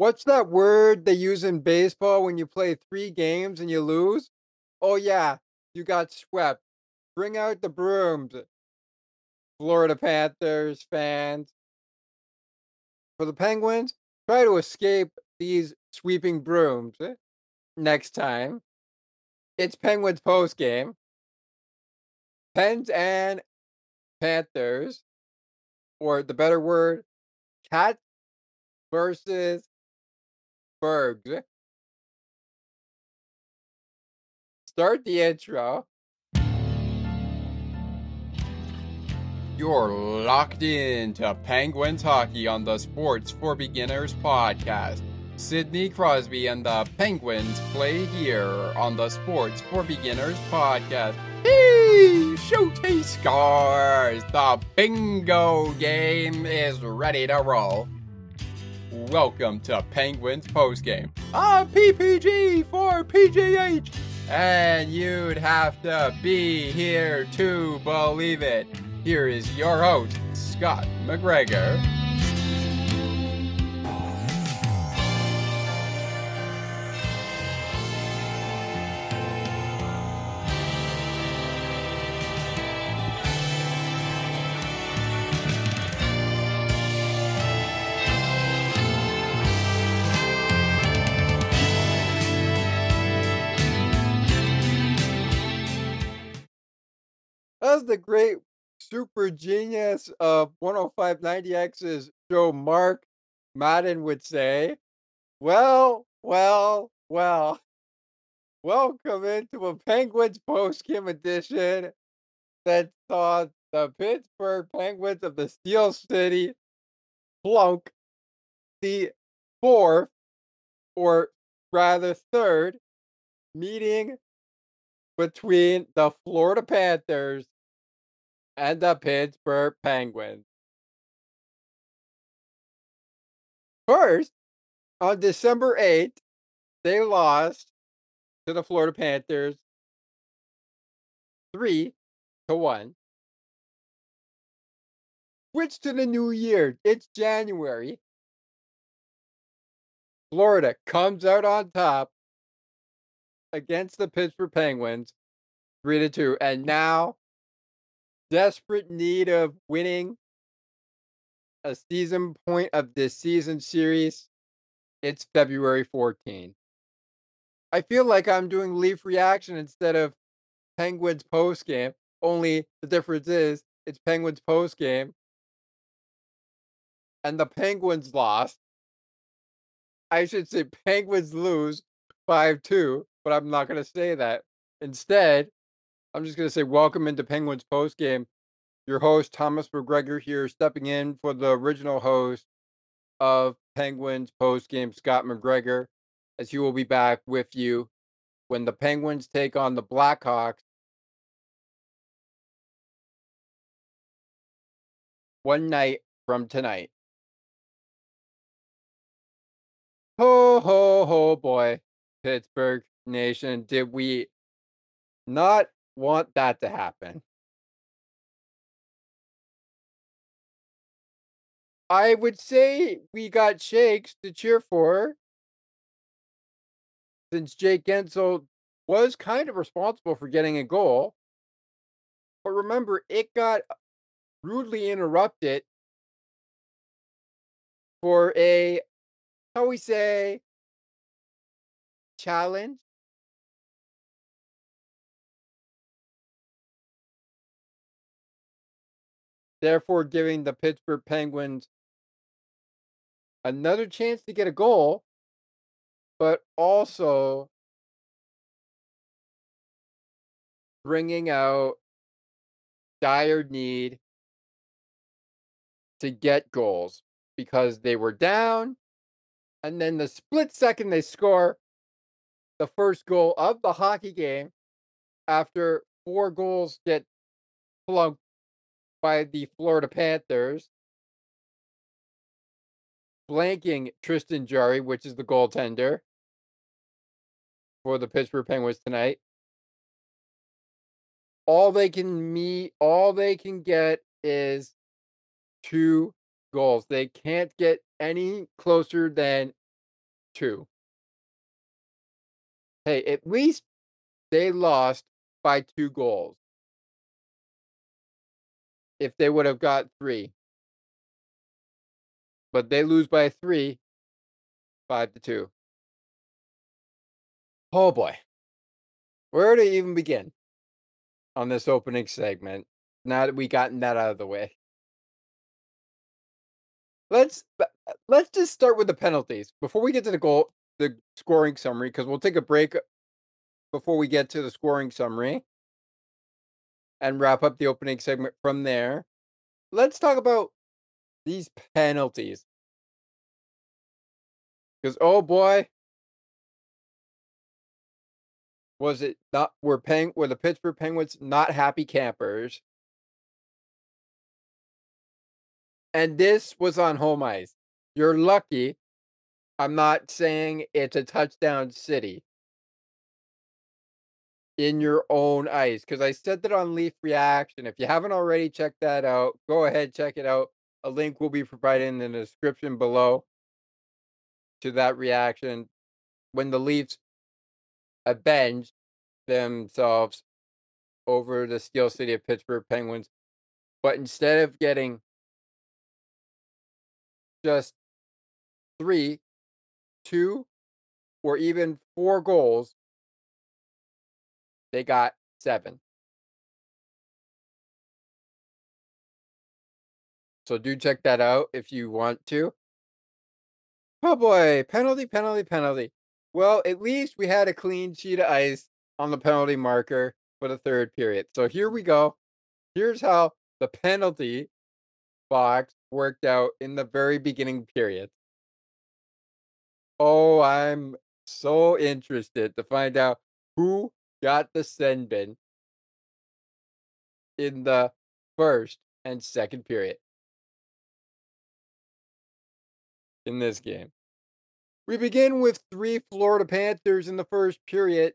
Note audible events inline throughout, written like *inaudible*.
What's that word they use in baseball when you play 3 games and you lose? Oh, yeah, you got swept. Bring out the brooms. Florida Panthers fans. For the Penguins, try to escape these sweeping brooms eh, next time. It's Penguins post game. Pens and Panthers, or the better word, Cats versus Bergs. Start the intro. You're locked in to Penguins Hockey on the Sports for Beginners podcast. Sidney Crosby and the Penguins play here on the Sports for Beginners podcast. Hey, Shooty scores! The bingo game is ready to roll. Welcome to Penguins postgame. I'm PPG for PGH, and you'd have to be here to believe it. Here is your host, Scott McGregor. The great super genius of 10590X's Joe Mark Madden would say, well, well, well. Welcome into a Penguins post-game edition that saw the Pittsburgh Penguins of the Steel City plunk the fourth, or rather third, meeting between the Florida Panthers and the Pittsburgh Penguins. First, on December 8th, they lost to the Florida Panthers 3 to 1. Switch to the new year. It's January. Florida comes out on top against the Pittsburgh Penguins 3 to 2. And now desperate need of winning a season point of this season series. It's February 14. I feel like I'm doing Leaf reaction instead of Penguins post game. Only the difference is it's Penguins post game. And the Penguins lost. I should say Penguins lose 5 2, but I'm not going to say that. Instead, I'm just going to say welcome into Penguins post game. Your host, Thomas McGregor, here, stepping in for the original host of Penguins post game, Scott McGregor, as he will be back with you when the Penguins take on the Blackhawks. One night from tonight. Ho, ho, ho, boy. Pittsburgh Nation, did we not want that to happen. I would say we got Shakes to cheer for since Jake Guentzel was kind of responsible for getting a goal. But remember, it got rudely interrupted for a, how we say, challenge therefore giving the Pittsburgh Penguins another chance to get a goal, but also bringing out dire need to get goals because they were down. And then the split second they score the first goal of the hockey game after four goals get plunked by the Florida Panthers, blanking Tristan Jarry, which is the goaltender for the Pittsburgh Penguins tonight. All they can meet, all they can get is two goals. They can't get any closer than 2. Hey, at least they lost by 2 goals. If they would have got 3. But they lose by 3, 5 to 2. Oh boy. Where to even begin on this opening segment now that we gotten that out of the way? Let's uh, let's just start with the penalties before we get to the goal, the scoring summary, because we'll take a break before we get to the scoring summary and wrap up the opening segment from there. Let's talk about these penalties. Because oh boy, was it not were peng were the Pittsburgh Penguins not happy campers? And this was on home ice. You're lucky. I'm not saying it's a touchdown city. In your own ice, because I said that on Leaf Reaction. If you haven't already checked that out, go ahead, check it out. A link will be provided in the description below to that reaction when the Leafs avenged themselves over the Steel City of Pittsburgh Penguins. But instead of getting just three, two, or even four goals, they got seven. So do check that out if you want to. Oh boy, penalty, penalty, penalty. Well, at least we had a clean sheet of ice on the penalty marker for the third period. So here we go. Here's how the penalty box worked out in the very beginning period. Oh, I'm so interested to find out who got the send bin in the first and second period in this game. We begin with three Florida Panthers in the first period,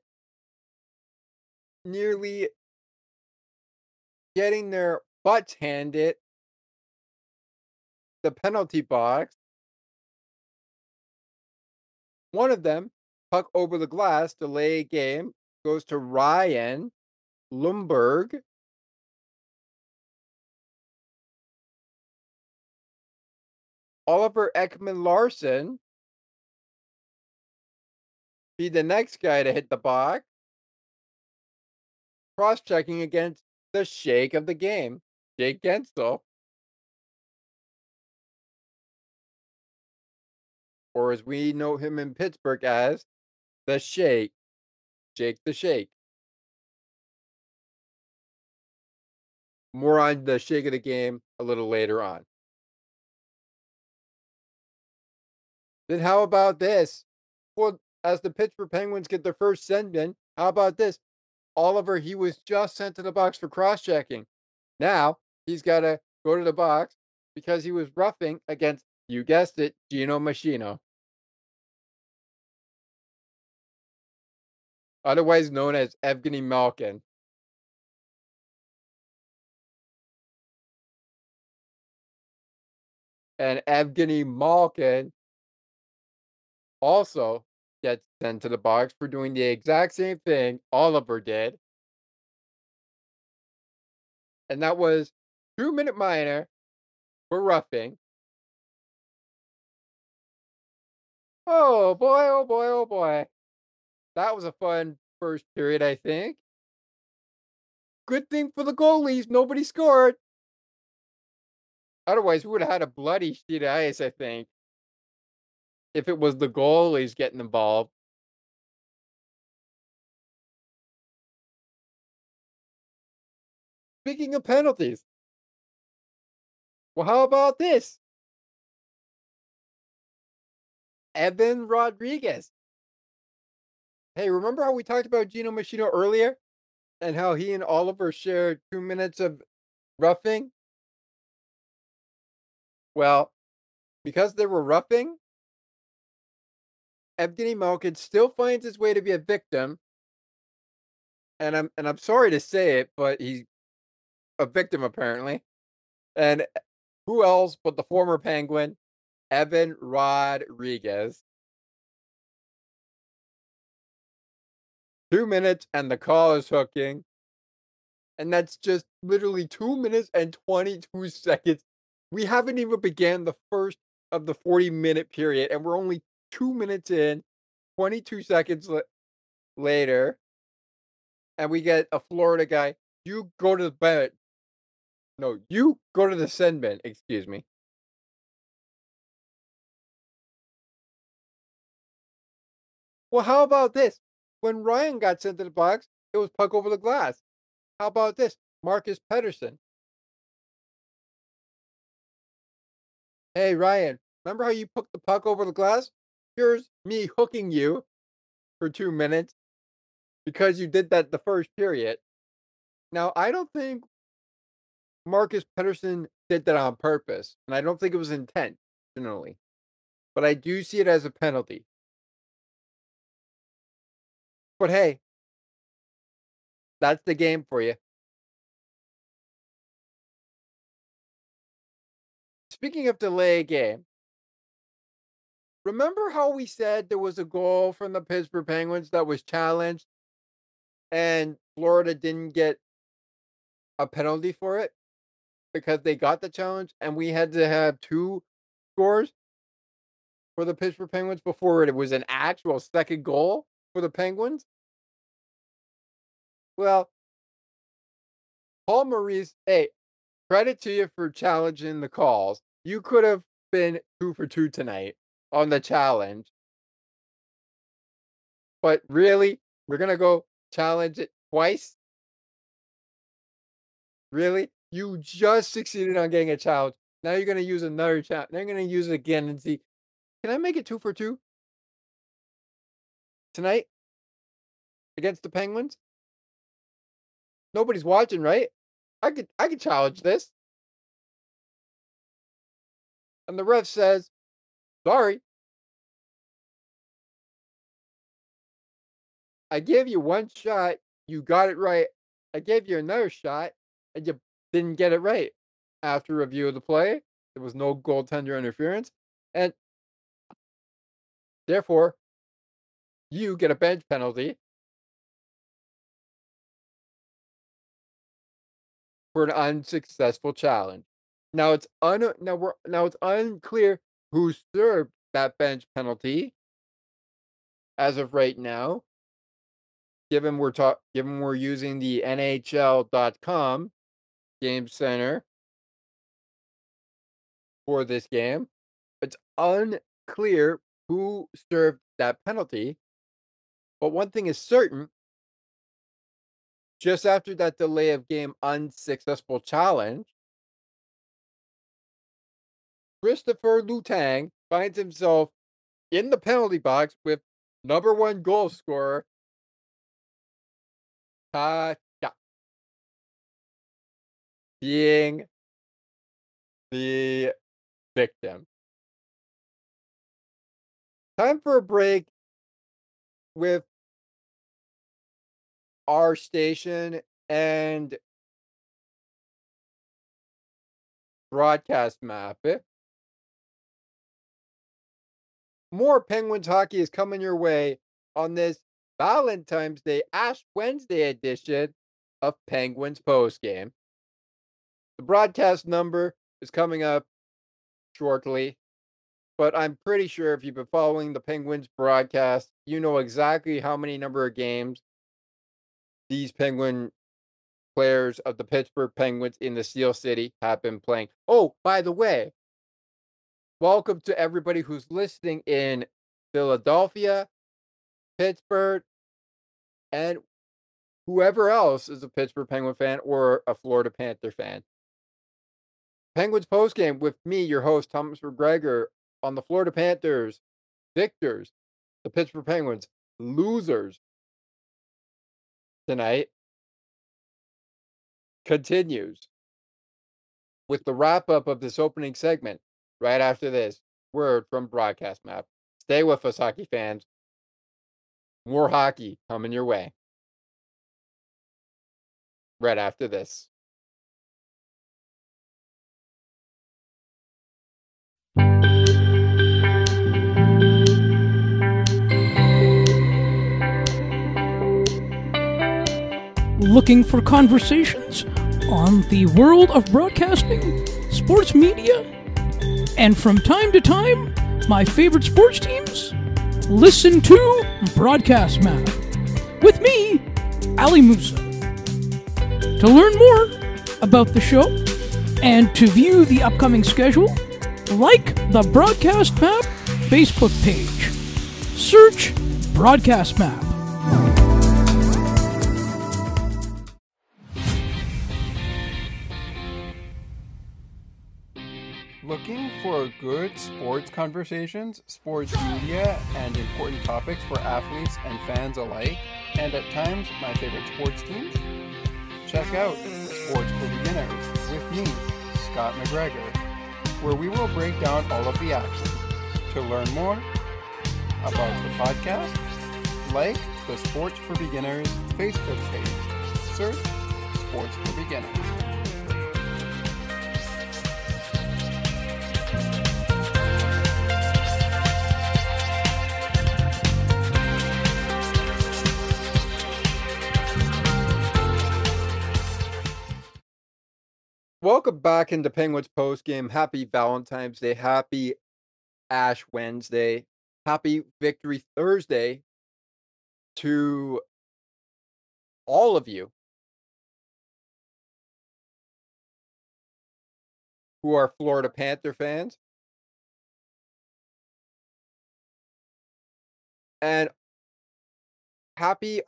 nearly getting their butts handed the penalty box. One of them, puck over the glass, delay game, goes to Ryan Lomberg. Oliver Ekman Larsson be the next guy to hit the box. Cross checking against the shake of the game, Jake Guentzel. Or as we know him in Pittsburgh as the Shake, Jake the Shake. More on the shake of the game a little later on. Then how about this? Well, as the Pittsburgh Penguins get their first send in, how about this? Oliver, he was just sent to the box for cross checking. Now he's got to go to the box because he was roughing against, you guessed it, Gino Machino. Otherwise known as Evgeny Malkin. And Evgeny Malkin also gets sent to the box for doing the exact same thing Oliver did. And that was two minute minor for roughing. Oh boy, oh boy, oh boy. That was a fun first period, I think. Good thing for the goalies, nobody scored. Otherwise, we would have had a bloody sheet of ice, I think if it was the goalies getting involved. Speaking of penalties, well, how about this? Evan Rodrigues. Hey, remember how we talked about Gino Machino earlier? And how he and Oliver shared two minutes of roughing? Well, because they were roughing, Evgeny Malkin still finds his way to be a victim. And I'm and I'm sorry to say it, but he's a victim apparently. And eh, who else but the former Penguin, Evan Rodrigues. Two minutes and the call is hooking. And that's just literally two minutes and 22 *laughs* seconds. We haven't even began the first of the 40 minute period, and we're only two minutes in, 22 seconds la- later, and we get a Florida guy. You go to the bed. No, you go to the send bin. Excuse me. Well, how about this? When Ryan got sent to the box, it was puck over the glass. How about this? Marcus Pedersen. Hey, Ryan, remember how you put the puck over the glass? Here's me hooking you for two minutes because you did that the first period. Now, I don't think Marcus Pedersen did that on purpose, and I don't think it was intentionally, but I do see it as a penalty. But hey, that's the game for you. Speaking of delay game, remember how we said there was a goal from the Pittsburgh Penguins that was challenged? And Florida didn't get a penalty for it? Because they got the challenge and we had to have two scores for the Pittsburgh Penguins before it was an actual second goal for the Penguins? Well, Paul Maurice, hey, credit to you for challenging the calls. You could have been two for two tonight on the challenge. But really, we're going to go challenge it twice? Really? You just succeeded on getting a challenge. Now you're going to use another challenge. Now you're going to use it again and see, can I make it two for two tonight against the Penguins? Nobody's watching, right? I could I could challenge this. And the ref says, sorry. I gave you one shot, you got it right. I gave you another shot, and you didn't get it right. After review of the play, there was no goaltender interference, and therefore, you get a bench penalty for an unsuccessful challenge. Now it's un now we're now it's unclear who served that bench penalty as of right now. Given we're talk given we're using the NHL.com game center for this game, it's unclear who served that penalty. But one thing is certain just after that delay of game unsuccessful challenge, Kristopher Letang finds himself in the penalty box with number one goal scorer, Tasha, being the victim. Time for a break with our station and broadcast map. Eh? More Penguins hockey is coming your way on this Valentine's Day Ash Wednesday edition of Penguins Postgame. The broadcast number is coming up shortly, but I'm pretty sure if you've been following the Penguins broadcast, you know exactly how many number of games these Penguin players of the Pittsburgh Penguins in the Steel City have been playing. Oh, by the way, welcome to everybody who's listening in Philadelphia, Pittsburgh, and whoever else is a Pittsburgh Penguin fan or a Florida Panther fan. Penguins postgame with me, your host, Thomas McGregor, on the Florida Panthers, victors, the Pittsburgh Penguins, losers, tonight continues with the wrap up of this opening segment right after this word from Broadcast Map. Stay with us, hockey fans. More hockey coming your way right after this. Looking for conversations on the world of broadcasting, sports media, and from time to time, my favorite sports teams? Listen to Broadcast Map with me, Ali Musa. To learn more about the show and to view the upcoming schedule, like the Broadcast Map Facebook page. Search Broadcast Map. Looking for good sports conversations, sports media, and important topics for athletes and fans alike, and at times my favorite sports teams? Check out Sports for Beginners with me, Scott McGregor, where we will break down all of the action. To learn more about the podcast, like the Sports for Beginners Facebook page. Search Sports for Beginners. Welcome back into Penguins post game. Happy Valentine's Day. Happy Ash Wednesday. Happy Victory Thursday to all of you who are Florida Panther fans. And happy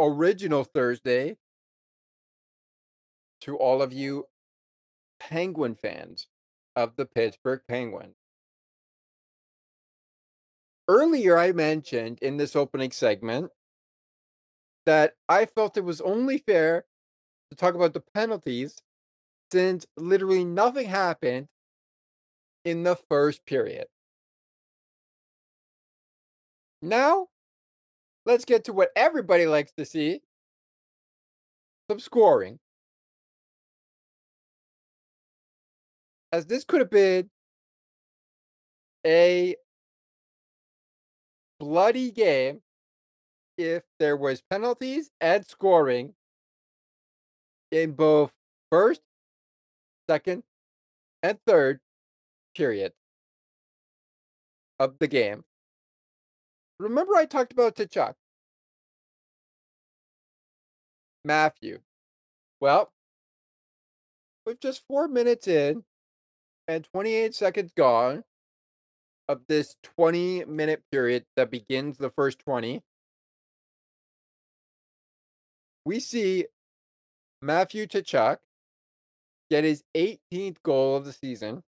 original Thursday to all of you Penguin fans of the Pittsburgh Penguins. Earlier, I mentioned in this opening segment that I felt it was only fair to talk about the penalties since literally nothing happened in the first period. Now, let's get to what everybody likes to see some scoring. As this could have been a bloody game if there was penalties and scoring in both first, second, and third period of the game. Remember I talked about Tkachuk? Matthew. Well, with just four minutes in and 28 seconds gone of this 20 minute period that begins the first 20, we see Matthew Tkachuk get his 18th goal of the season,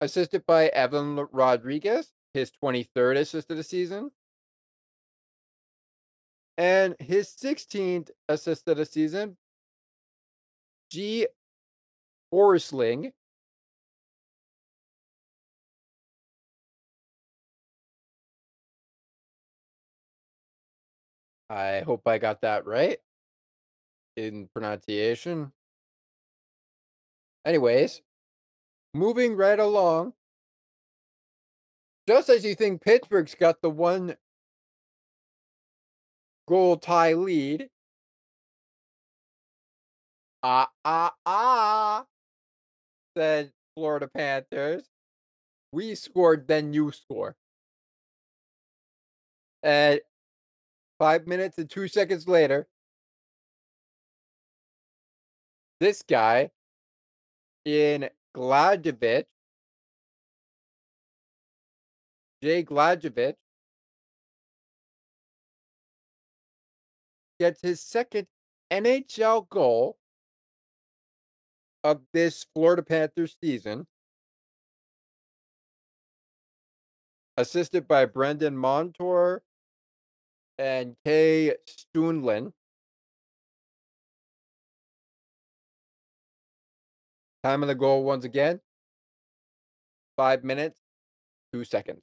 assisted by Evan Rodrigues, his 23rd assist of the season, and his 16th assist of the season, G. Forsling. I hope I got that right in pronunciation. Anyways, moving right along. Just as you think Pittsburgh's got the one goal tie lead. Ah, ah, ah, said Florida Panthers. We scored, then you score. And five minutes and two seconds later, this guy in Gadjovich, Jay Gadjovich, gets his second NHL goal of this Florida Panthers season, assisted by Brandon Montour and Kay Stenlund. Time of the goal once again. Five minutes, two seconds.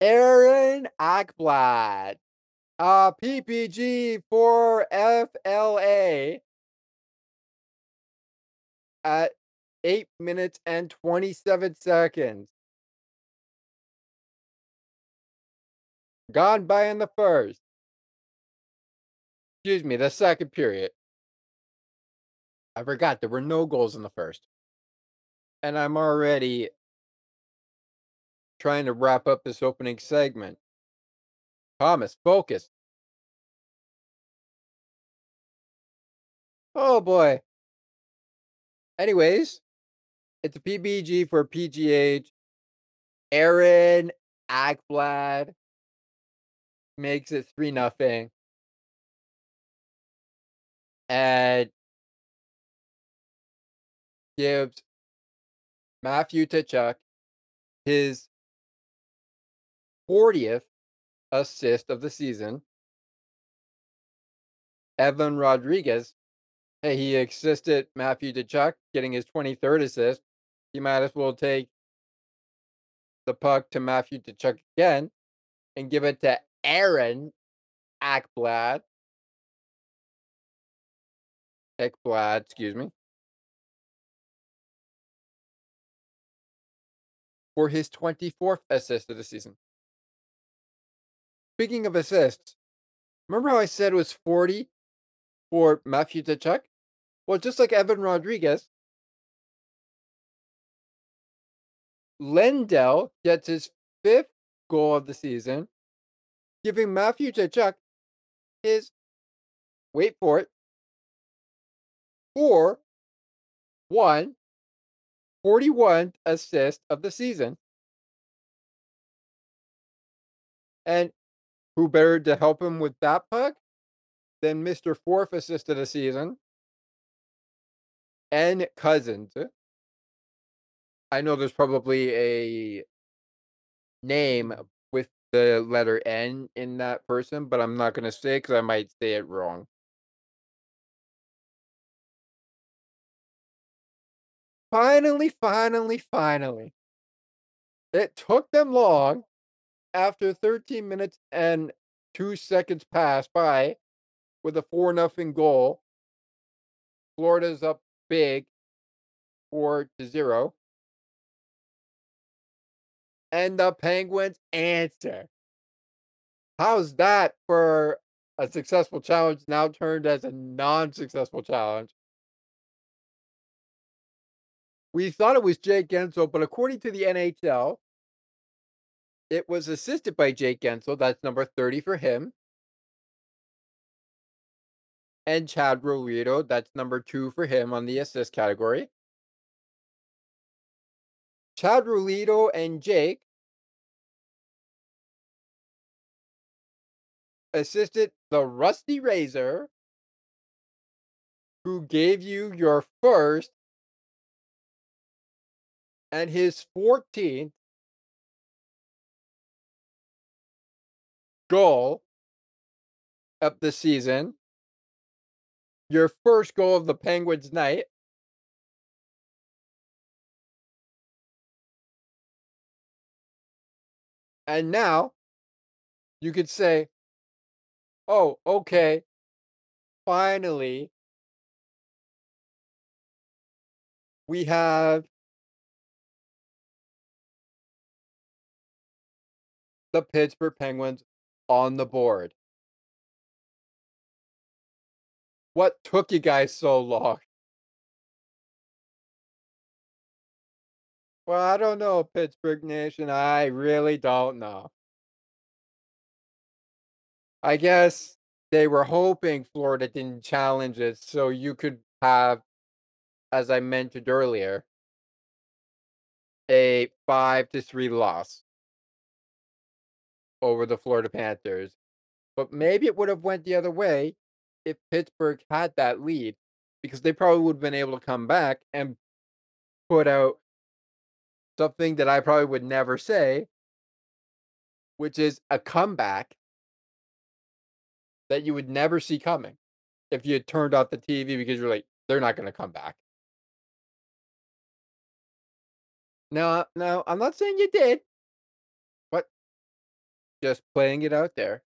Aaron Ekblad, uh, PPG for FLA at eight minutes and 27 seconds. gone by in the first. Excuse me, the second period. I forgot there were no goals in the first. And I'm already trying to wrap up this opening segment. Thomas, focus. Oh boy. Anyways, it's a PBG for PGH. Aaron Ekblad makes it 3 nothing. And gives Matthew Tkachuk his 40th assist of the season. Evan Rodrigues, he assisted Matthew Tkachuk, getting his 23rd assist. He might as well take the puck to Matthew Tkachuk again and give it to Aaron Ekblad. Ekblad, excuse me. For his 24th assist of the season. Speaking of assists, remember how I said it was 40 for Matthew Tkachuk? Well, just like Evan Rodrigues, Lundell gets his fifth goal of the season, giving Matthew Tkachuk his, wait for it, four, one, 41 assist of the season. And who better to help him with that puck than Mr. Fourth assist of the season and Cozens? I know there's probably a name with the letter N in that person, but I'm not going to say it because I might say it wrong. Finally, finally, finally. It took them long after 13 minutes and two seconds pass by with a 4 nothing goal. Florida's up big 4 to 0. And the Penguins answer. How's that for a successful challenge now turned as a non successful challenge? We thought it was Jake Guentzel, but according to the NHL, it was assisted by Jake Guentzel. That's number 30 for him. And Chad Ruhwedel, that's number two for him on the assist category. Chad Ruhwedel and Jake assisted the Rusty Razor, who gave you your first and his 14th goal of the season. Your first goal of the Penguins night. And now you could say, oh, okay, finally, we have the Pittsburgh Penguins on the board. What took you guys so long? Well, I don't know, Pittsburgh Nation. I really don't know. I guess they were hoping Florida didn't challenge it so you could have, as I mentioned earlier, a five to three loss over the Florida Panthers. But maybe it would have went the other way if Pittsburgh had that lead because they probably would have been able to come back and put out something that I probably would never say, which is a comeback that you would never see coming if you had turned off the TV because you're like, they're not going to come back. Now, now, I'm not saying you did, just playing it out there.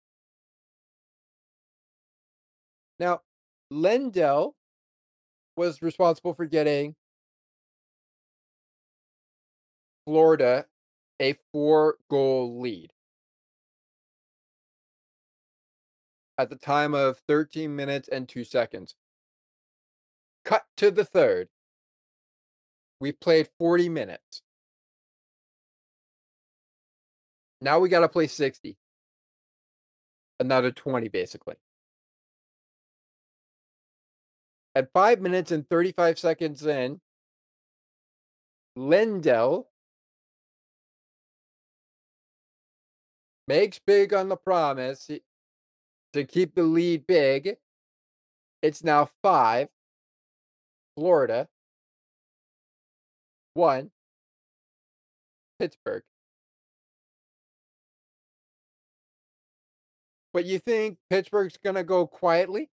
Now, Lundell was responsible for getting Florida a four goal lead. at the time of 13 minutes and 2 seconds. Cut to the third. We played 40 minutes. Now we got to play 60. Another 20, basically. At 5 minutes and 35 seconds in, Lundell makes big on the promise to keep the lead big. It's now 5. Florida. 1. Pittsburgh. But you think Pittsburgh's going to go quietly?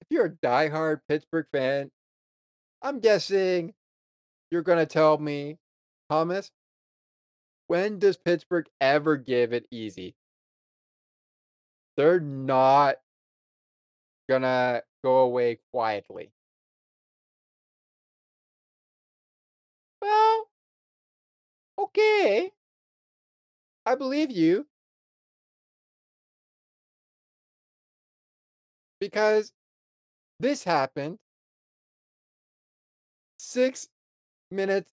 If you're a diehard Pittsburgh fan, I'm guessing you're going to tell me, Thomas, when does Pittsburgh ever give it easy? They're not going to go away quietly. Well, okay. I believe you. Because this happened six minutes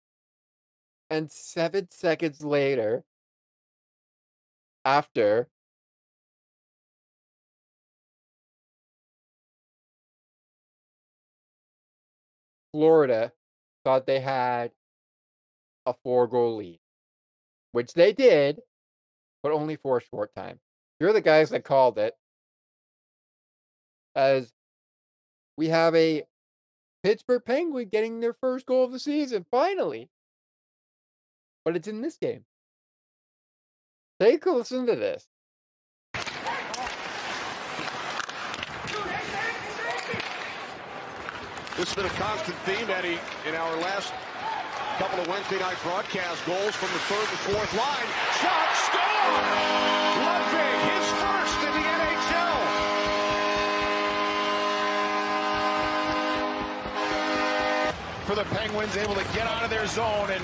and seven seconds later after Florida thought they had a four goal lead, which they did, but only for a short time. You're the guys that called it as we have a Pittsburgh Penguin getting their first goal of the season, finally. But it's in this game. Take a listen to this. This has been a constant theme, Eddie, in our last couple of Wednesday night broadcast goals from the third and fourth line. Shot, score! His for the Penguins, able to get out of their zone and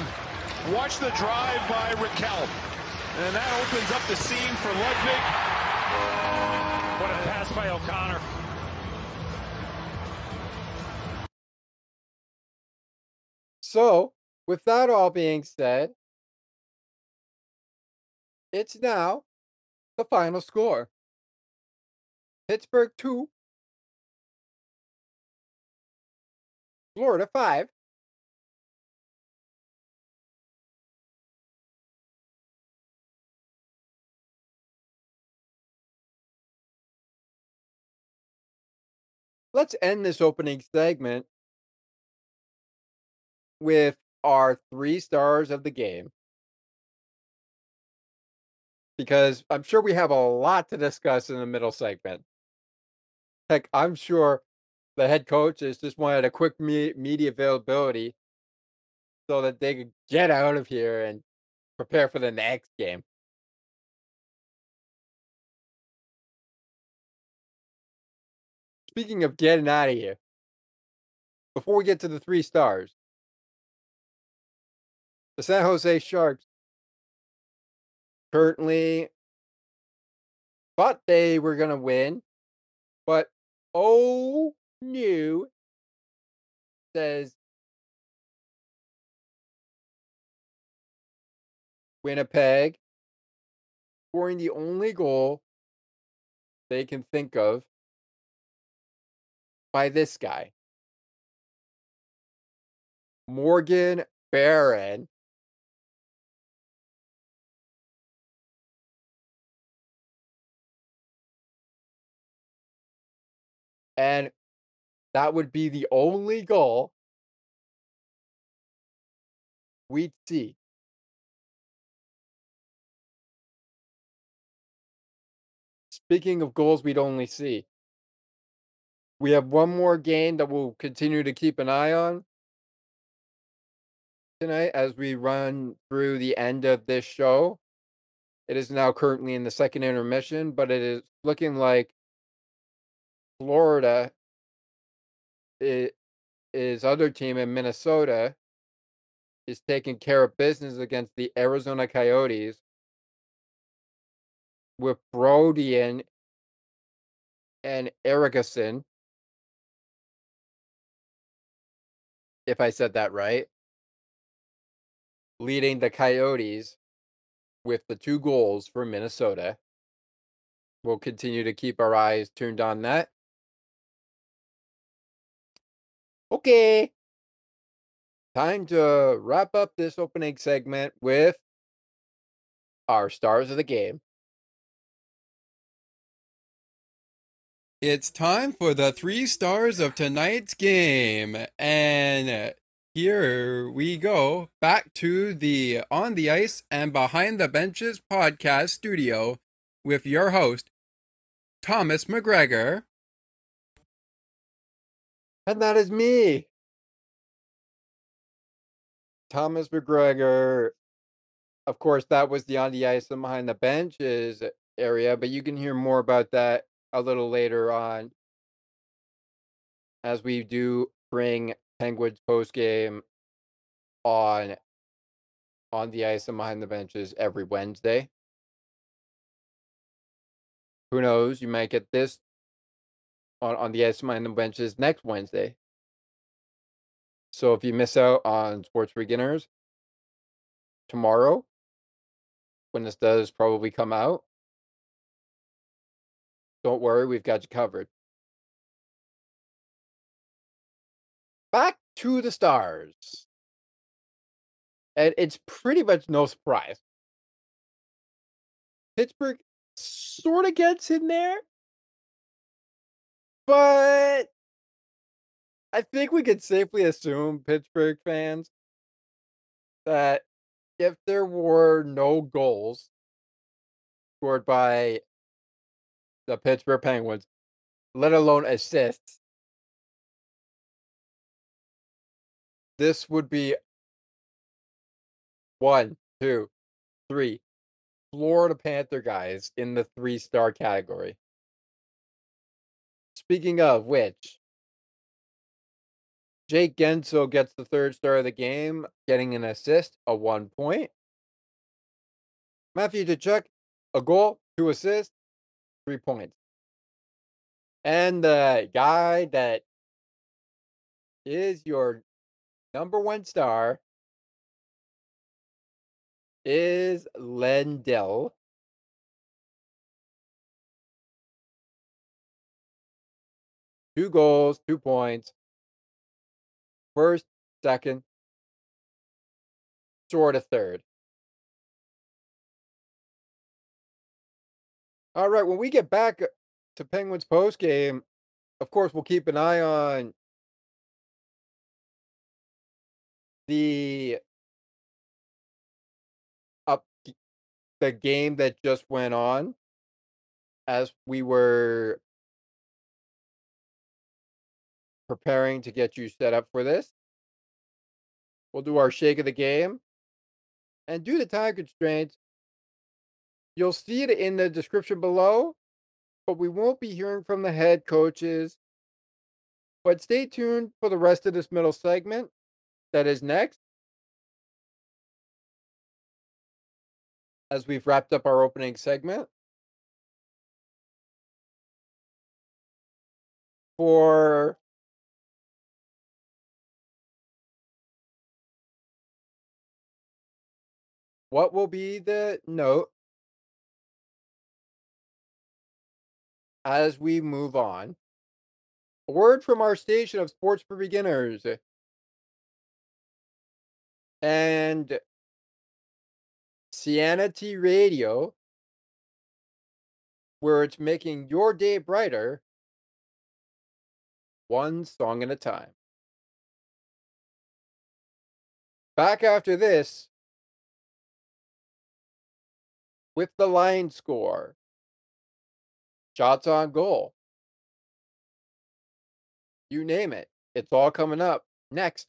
watch the drive by Rakell. And that opens up the seam for Ludvig. What a pass by O'Connor. So, with that all being said, it's now the final score. Pittsburgh 2, Florida 5. Let's end this opening segment with our three stars of the game. Because I'm sure we have a lot to discuss in the middle segment. Heck, I'm sure the head coaches just wanted a quick me- media availability so that they could get out of here and prepare for the next game. Speaking of getting out of here, before we get to the three stars, the San Jose Sharks currently thought they were going to win, but oh no, says Winnipeg, scoring the only goal they can think of by this guy. Morgan Barron. And that would be the only goal we'd see. Speaking of goals we'd only see, we have one more game that we'll continue to keep an eye on tonight as we run through the end of this show. It is now currently in the second intermission, but it is looking like Florida is other team in Minnesota is taking care of business against the Arizona Coyotes with Brodian and Erickson. If I said that right. Leading the Coyotes with the two goals for Minnesota. We'll continue to keep our eyes tuned on that. Okay. Time to wrap up this opening segment with our stars of the game. It's time for the three stars of tonight's game. And here we go back to the On the Ice and Behind the Benches podcast studio with your host, Thomas McGregor. And that is me. Thomas McGregor. Of course, that was the on the ice and behind the benches area, but you can hear more about that a little later on as we do bring Penguins post game on on the ice and behind the benches every Wednesday. Who knows? You might get this on, on the ice and behind the benches next Wednesday. So if you miss out on Sports Beginners tomorrow, when this does probably come out, don't worry, we've got you covered. Back to the stars. And it's pretty much no surprise. Pittsburgh sort of gets in there, but I think we could safely assume, Pittsburgh fans, that if there were no goals scored by the Pittsburgh Penguins, let alone assists, this would be one, two, three Florida Panther guys in the three star category. Speaking of which, Jake Guentzel gets the third star of the game, getting an assist, a one point. Matthew Tkachuk, a goal, two assists, three points. And the guy that is your number one star is Lundell. Two goals, two points. First, second, sort of third. All right, when we get back uh, to Penguins post game, of course, we'll keep an eye on the up the game that just went on as we were preparing to get you set up for this. We'll do our shake of the game. And due to time constraints, you'll see it in the description below, but we won't be hearing from the head coaches. But stay tuned for the rest of this middle segment that is next. As we've wrapped up our opening segment. For what will be the note as we move on? A word from our station of Sports for Beginners. And Sanity Radio, where it's making your day brighter. One song at a time. Back after this. With the line score, shots on goal. You name it. It's all coming up next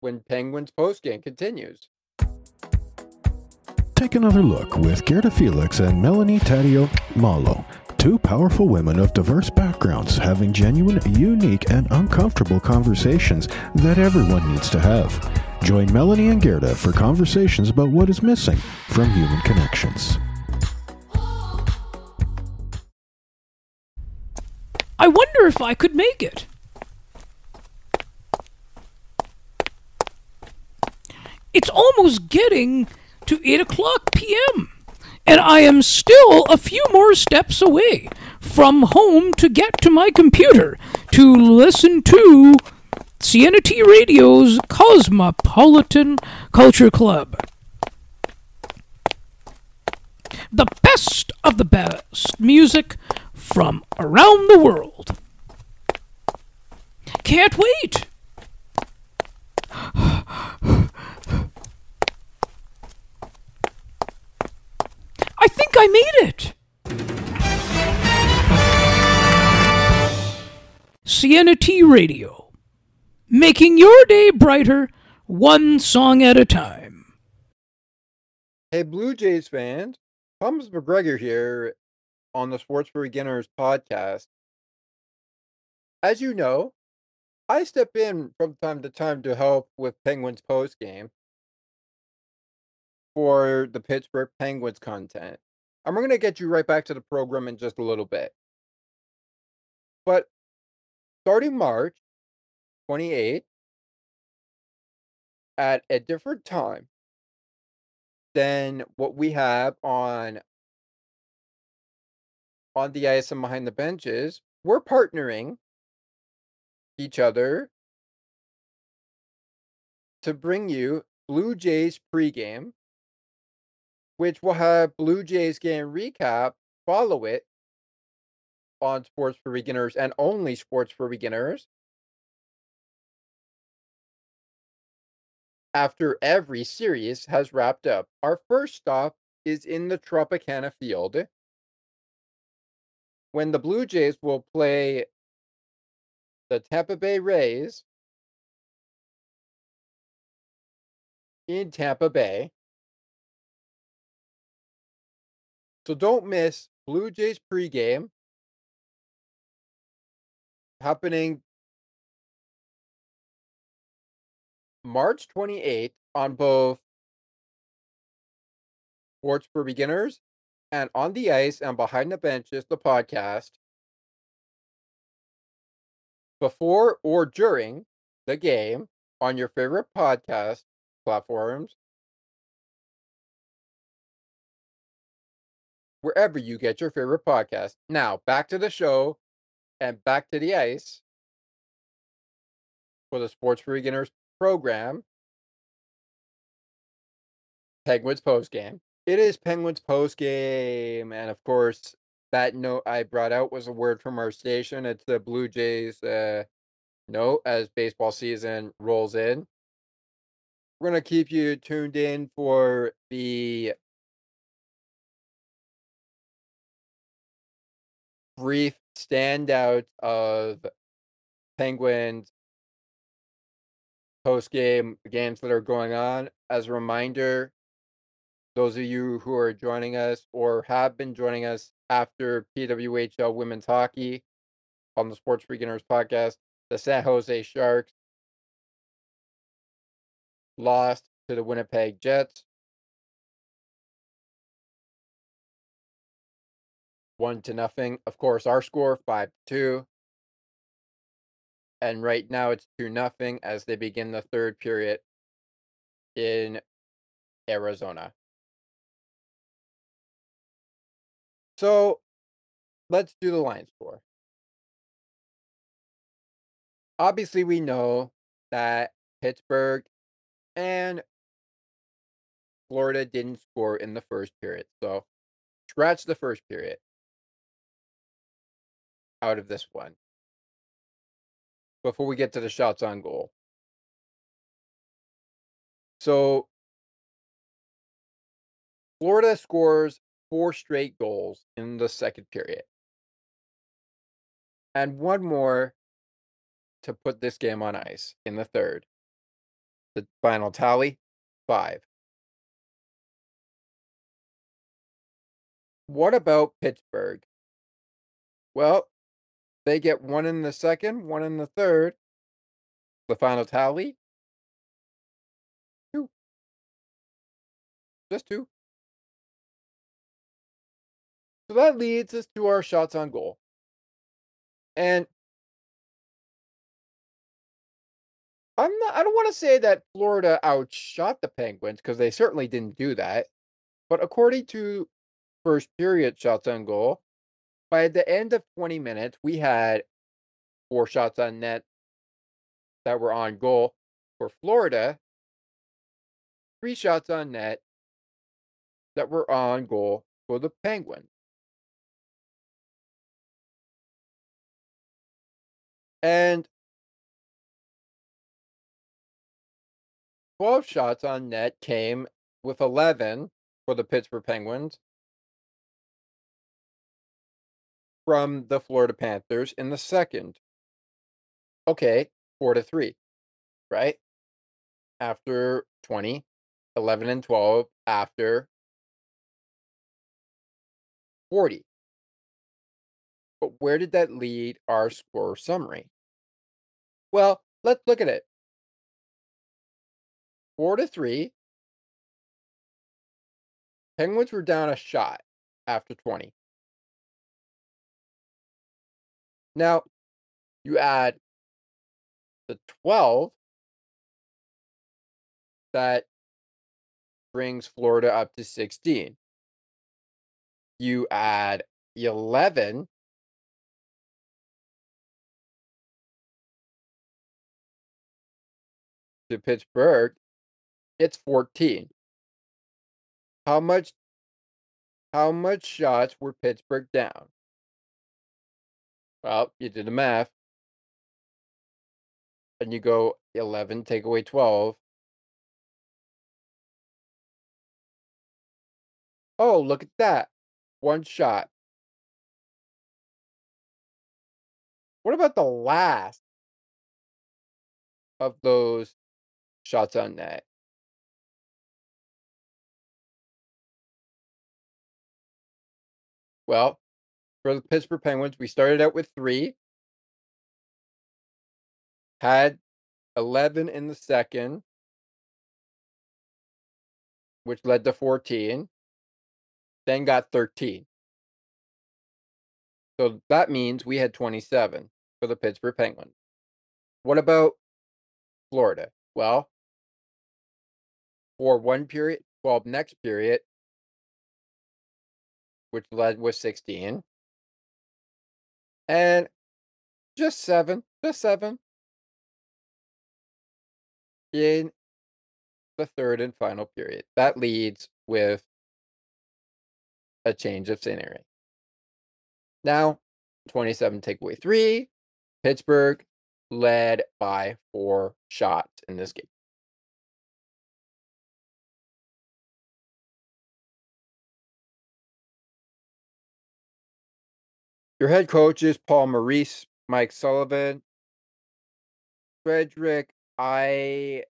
when Penguins postgame continues. Take another look with Gerda Felix and Melanie Taddeo Malo, two powerful women of diverse backgrounds having genuine, unique, and uncomfortable conversations that everyone needs to have. Join Melanie and Gerda for conversations about what is missing from human connections. I wonder if I could make it. It's almost getting to 8 o'clock p.m., and I am still a few more steps away from home to get to my computer to listen to CNT Radio's Cosmopolitan Culture Club. The best of the best music from around the world. Can't wait! I think I made it! Sienna T Radio, making your day brighter one song at a time. Hey, Blue Jays fans, Thomas McGregor here on the Sports for Beginners podcast. As you know, I step in from time to time to help with Penguins post game for the Pittsburgh Penguins content. And we're going to get you right back to the program in just a little bit. But starting March 28th at a different time than what we have on on the and behind the benches, we're partnering each other to bring you Blue Jays pregame, which will have Blue Jays game recap follow it on Sports for Beginners and only Sports for Beginners. After every series has wrapped up, our first stop is in the Tropicana Field when the Blue Jays will play the Tampa Bay Rays in Tampa Bay. So don't miss Blue Jays pregame happening March 28th on both Sports for Beginners and On the Ice and Behind the Benches, the podcast, before or during the game on your favorite podcast platforms, wherever you get your favorite podcast. Now, back to the show and back to the ice for the Sports for Beginners program. Penguins post game. It is Penguins post game, and of course, that note I brought out was a word from our station. It's the Blue Jays uh, note as baseball season rolls in. We're gonna keep you tuned in for the brief standout of Penguins post game games that are going on. As a reminder, those of you who are joining us or have been joining us after PWHL women's hockey on the Sports Beginners podcast, the San Jose Sharks lost to the Winnipeg Jets. One to nothing. Of course, our score five to two. And right now it's two nothing as they begin the third period in Arizona. So let's do the line score. Obviously, we know that Pittsburgh and Florida didn't score in the first period. So scratch the first period out of this one before we get to the shots on goal. So Florida scores four straight goals in the second period. And one more to put this game on ice in the third. The final tally five. What about Pittsburgh? Well, they get one in the second, one in the third. The final tally two. Just two. So that leads us to our shots on goal. And I'm not I don't wanna say that Florida outshot the Penguins because they certainly didn't do that. But according to first period shots on goal, by the end of 20 minutes, we had 4 shots on net that were on goal for Florida, 3 shots on net that were on goal for the Penguins. And 12 shots on net came with 11 for the Pittsburgh Penguins from the Florida Panthers in the second. Okay, 4 to 3, right? After 20, 11 and 12 after 40. But where did that lead our score summary? Well, let's look at it. 4 to 3. Penguins were down a shot after 20. Now, you add the 12 that brings Florida up to 16. You add 11 to Pittsburgh, it's 14. How much how much shots were Pittsburgh down? Well, you did the math. And you go 11, take away 12. Oh, look at that. One shot. What about the last of those shots on net? Well, for the Pittsburgh Penguins, we started out with three, had 11 in the second, which led to 14, then got 13. So that means we had 27 for the Pittsburgh Penguins. What about Florida? Well, for one period, 12 next period, which led with 16. And just seven, just seven in the third and final period. That leads with a change of scenery. Now, 27 takeaway three. Pittsburgh led by four shots in this game. Your head coach is Paul Maurice, Mike Sullivan, Frederick I.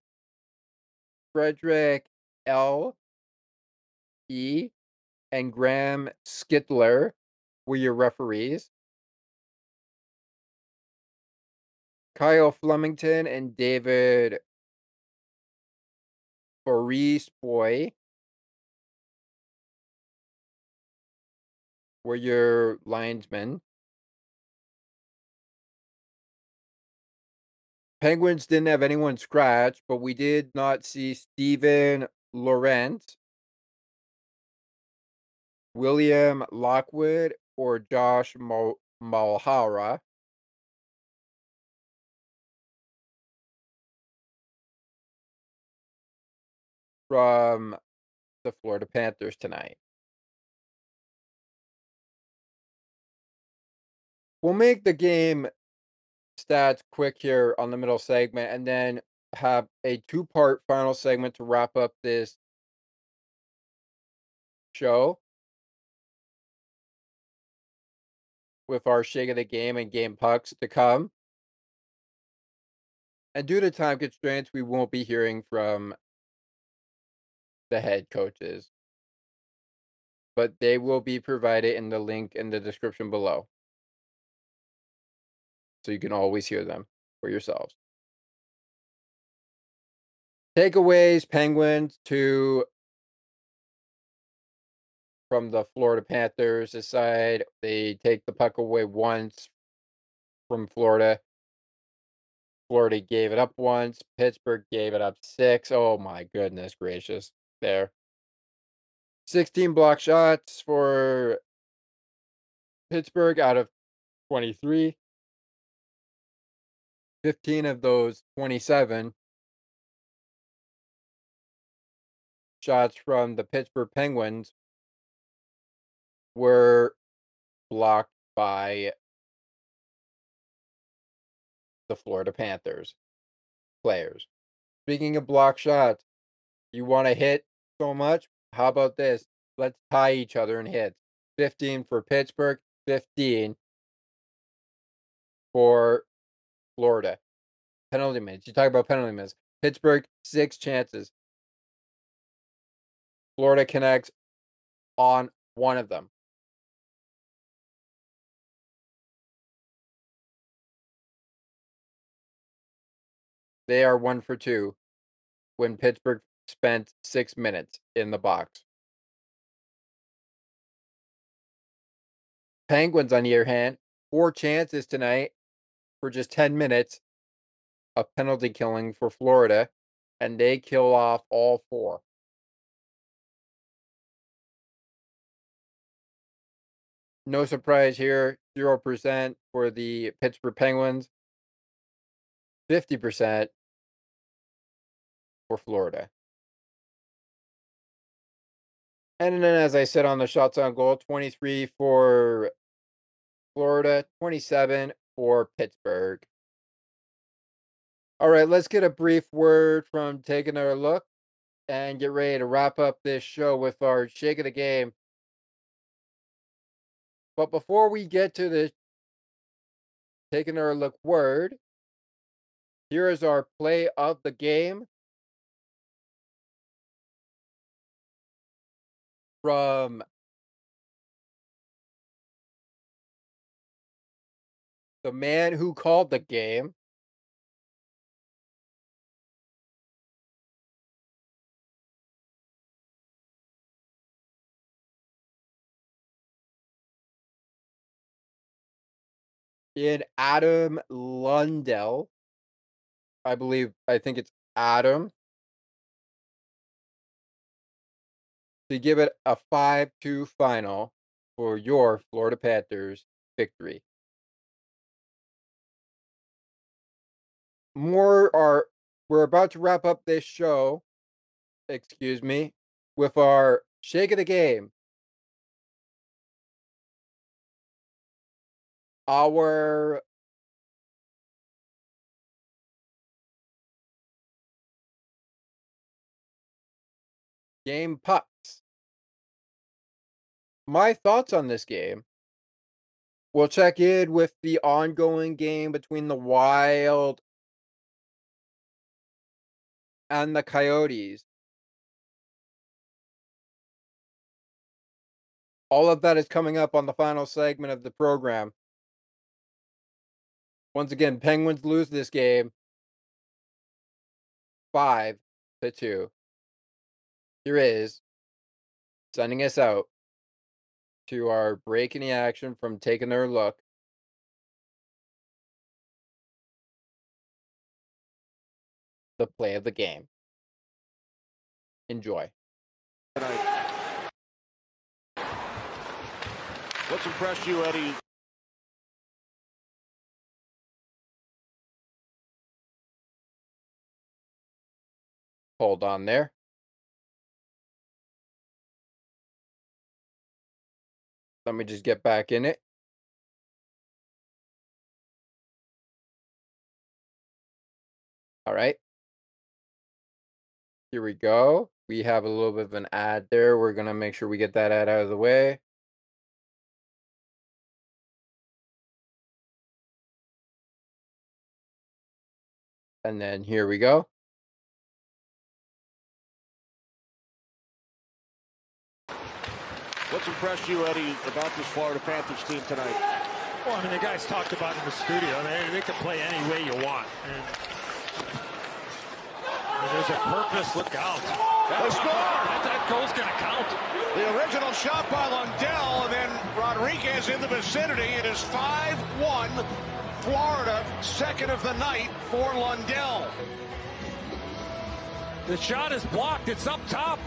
Frederick L. E. and Graham Skilliter were your referees. Kyle Flemington and David Boris Boy were your linesmen. Penguins didn't have anyone scratch, but we did not see Steven Laurent, William Lockwood, or Josh Mal- Malhara. From the Florida Panthers tonight. We'll make the game stats quick here on the middle segment and then have a two part final segment to wrap up this show. With our shake of the game and game pucks to come. And due to time constraints, we won't be hearing from the head coaches, but they will be provided in the link in the description below so you can always hear them for yourselves. Takeaways Penguins to from the Florida Panthers aside. They take the puck away once from Florida. Florida gave it up once. Pittsburgh gave it up six. Oh my goodness gracious. There. 16 block shots for Pittsburgh out of 23. 15 of those 27 shots from the Pittsburgh Penguins were blocked by the Florida Panthers players. Speaking of block shots, you want to hit so much? How about this? Let's tie each other in hits. 15 for Pittsburgh, 15 for Florida. Penalty minutes. You talk about penalty minutes. Pittsburgh, six chances. Florida connects on one of them. They are one for two when Pittsburgh spent six minutes in the box. Penguins, on the other hand, four chances tonight for just 10 minutes of penalty killing for Florida, and they kill off all four. No surprise here, 0% for the Pittsburgh Penguins, 50% for Florida. And then, as I said on the shots on goal, 23 for Florida, 27 for Pittsburgh. All right, let's get a brief word from taking our look and get ready to wrap up this show with our shake of the game. But before we get to the taking our look word, here is our play of the game from the man who called the game. In Adam Lundell. I believe, I think it's Adam. To give it a 5 2 final for your Florida Panthers victory. More are we're about to wrap up this show, excuse me, with our shake of the game. Our game pucks. My thoughts on this game. We'll check in with the ongoing game between the Wild and the Coyotes. All of that is coming up on the final segment of the program. Once again, Penguins lose this game 5 to 2. Here is sending us out to our break in the action from taking their look. The play of the game. Enjoy. What's impressed you, Eddie? Hold on there. Let me just get back in it. All right. Here we go. We have a little bit of an ad there. We're going to make sure we get that ad out of the way. And then here we go. What's impressed you, Eddie, about this Florida Panthers team tonight? Well, I mean, the guys talked about in the studio. They, they can play any way you want. And, and there's a purpose. Look out. They score! That, that goal's going to count. The original shot by Lundell, and then Rodrigues in the vicinity. It is 5-1 Florida, second of the night for Lundell. The shot is blocked. It's up top.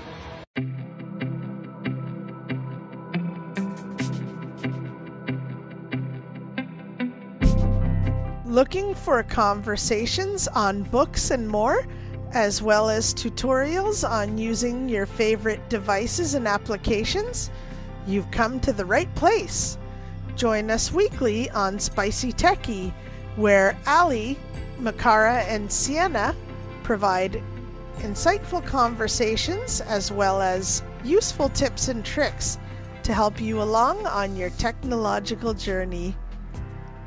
Looking for conversations on books and more, as well as tutorials on using your favorite devices and applications? You've come to the right place. Join us weekly on Spicy Techie, where Ali, Makara, and Sienna provide insightful conversations as well as useful tips and tricks to help you along on your technological journey.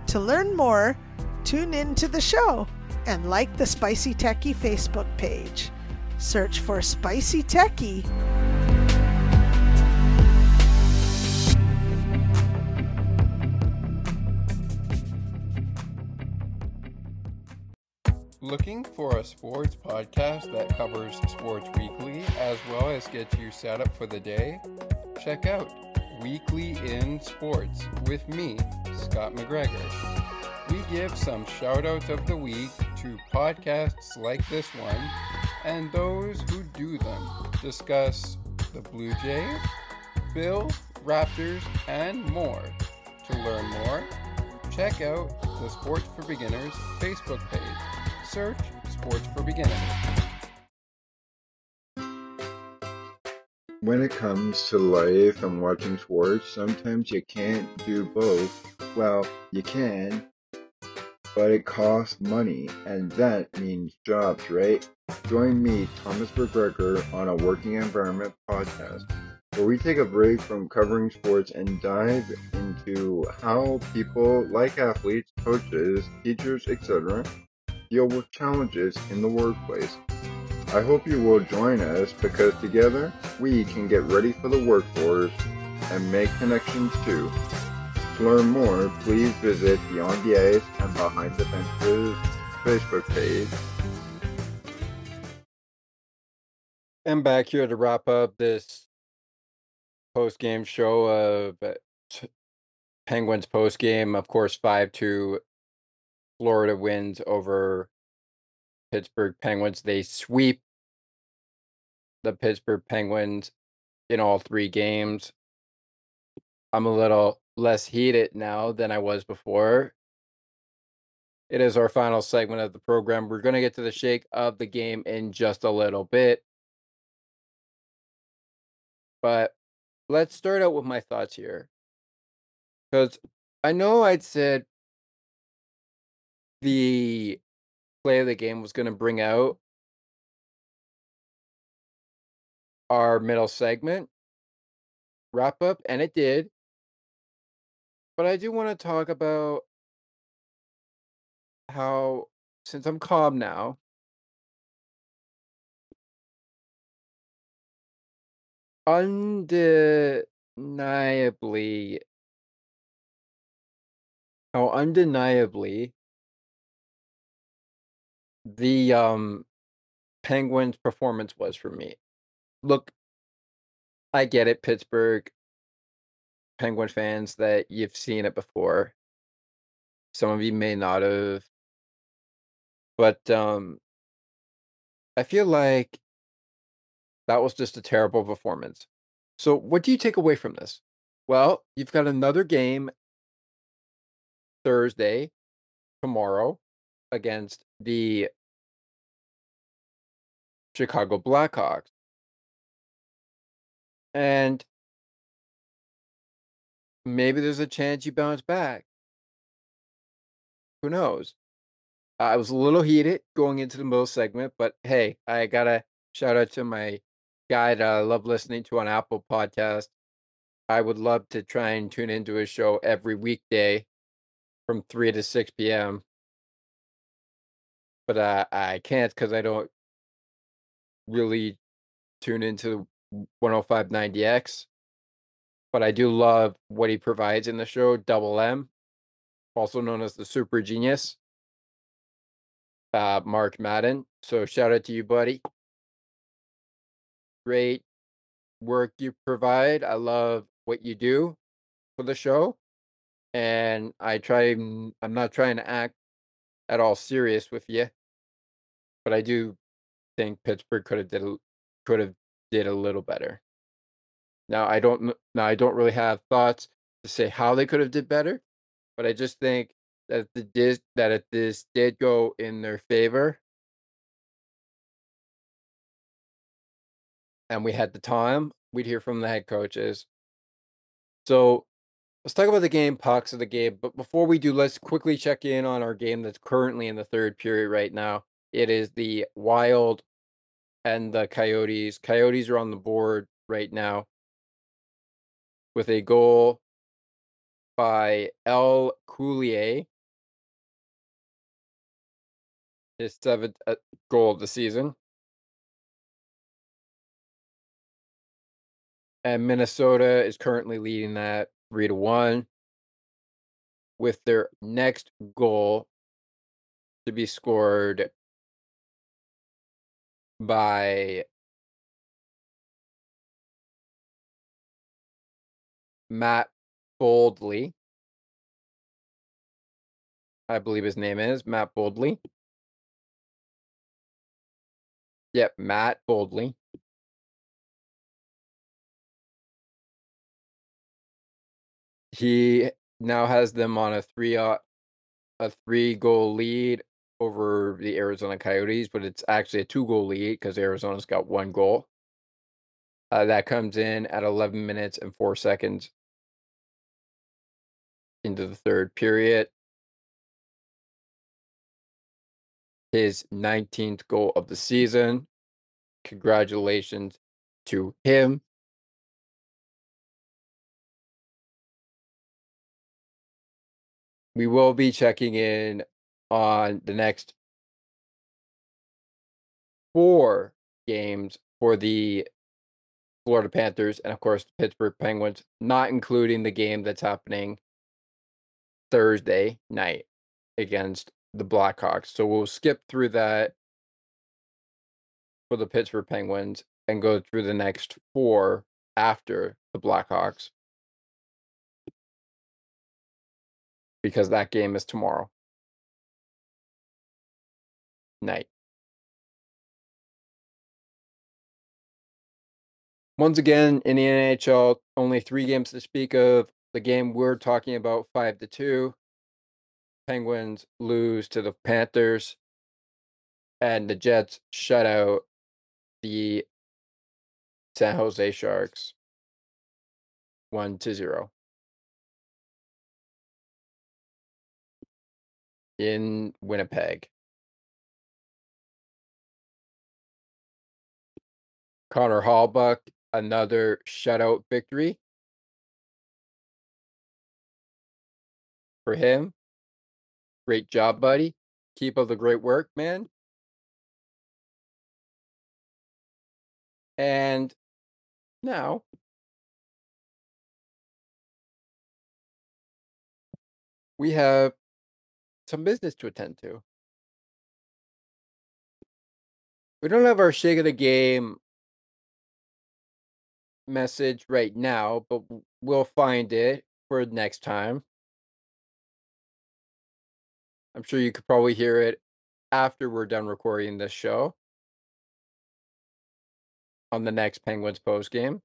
To learn more, tune in to the show and like the Spicy Techie Facebook page. Search for Spicy Techie. Looking for a sports podcast that covers sports weekly as well as gets you set up for the day? Check out Weekly in Sports with me, Scott McGregor. We give some shout outs of the week to podcasts like this one and those who do them. Discuss the Blue Jays, Bills, Raptors, and more. To learn more, check out the Sports for Beginners Facebook page search Sports for Beginners. When it comes to life and watching sports, sometimes you can't do both. Well, you can, but it costs money, and that means jobs, right? Join me, Thomas McGregor, on a Working Environment podcast, where we take a break from covering sports and dive into how people like athletes, coaches, teachers, etc., deal with challenges in the workplace. I hope you will join us because together we can get ready for the workforce and make connections too. To learn more, please visit Beyond the Ice and Behind the Fences Facebook page. I'm back here to wrap up this post game show of uh, Penguins post game. Of course, 5 2 Florida wins over Pittsburgh Penguins. They sweep the Pittsburgh Penguins in all three games. I'm a little less heated now than I was before. It is our final segment of the program. We're going to get to the shake of the game in just a little bit. But let's start out with my thoughts here. Because I know I'd said the play of the game was going to bring out our middle segment wrap up, and it did. But I do want to talk about how, since I'm calm now, undeniably, how undeniably the um Penguins performance was for me. Look, I get it, Pittsburgh Penguin fans, that you've seen it before. Some of you may not have. But um I feel like that was just a terrible performance. So what do you take away from this? Well, you've got another game Thursday, tomorrow, against the Chicago Blackhawks. And maybe there's a chance you bounce back. Who knows? I was a little heated going into the middle segment, but hey, I gotta shout out to my guy that I love listening to on Apple Podcast. I would love to try and tune into his show every weekday from 3 to 6 p.m. But uh, I can't because I don't really tune into 10590X. But I do love what he provides in the show, Double M, also known as the Super Genius, uh, Mark Madden. So shout out to you, buddy. Great work you provide. I love what you do for the show. and I try. I'm not trying to act at all serious with you, but I do think Pittsburgh could have did could have did a little better. Now I don't now I don't really have thoughts to say how they could have did better, but I just think that the dis that if this did go in their favor and we had the time, we'd hear from the head coaches. So let's talk about the game pucks of the game. But before we do, let's quickly check in on our game that's currently in the third period right now. It is the Wild and the Coyotes. Coyotes are on the board right now with a goal by El Coulier. His seventh uh, goal of the season. And Minnesota is currently leading that three to one. With their next goal to be scored by Matt Boldy. I believe his name is Matt Boldy. Yep, Matt Boldy. He now has them on a three uh, a three goal lead over the Arizona Coyotes, but it's actually a two goal lead because Arizona's got one goal. Uh, that comes in at 11 minutes and four seconds into the third period. His 19th goal of the season. Congratulations to him. We will be checking in on the next four games for the Florida Panthers and, of course, the Pittsburgh Penguins, not including the game that's happening Thursday night against the Blackhawks. So we'll skip through that for the Pittsburgh Penguins and go through the next four after the Blackhawks because that game is tomorrow night. Once again, in the NHL, only three games to speak of. The game we're talking about, five to two. Penguins lose to the Panthers, and the Jets shut out the San Jose Sharks one to zero. In Winnipeg. Connor Hellebuyck, another shutout victory for him. Great job, buddy. Keep up the great work, man. And now we have some business to attend to. We don't have our shake of the game message right now, but we'll find it for next time. I'm sure you could probably hear it after we're done recording this show on the next Penguins post game.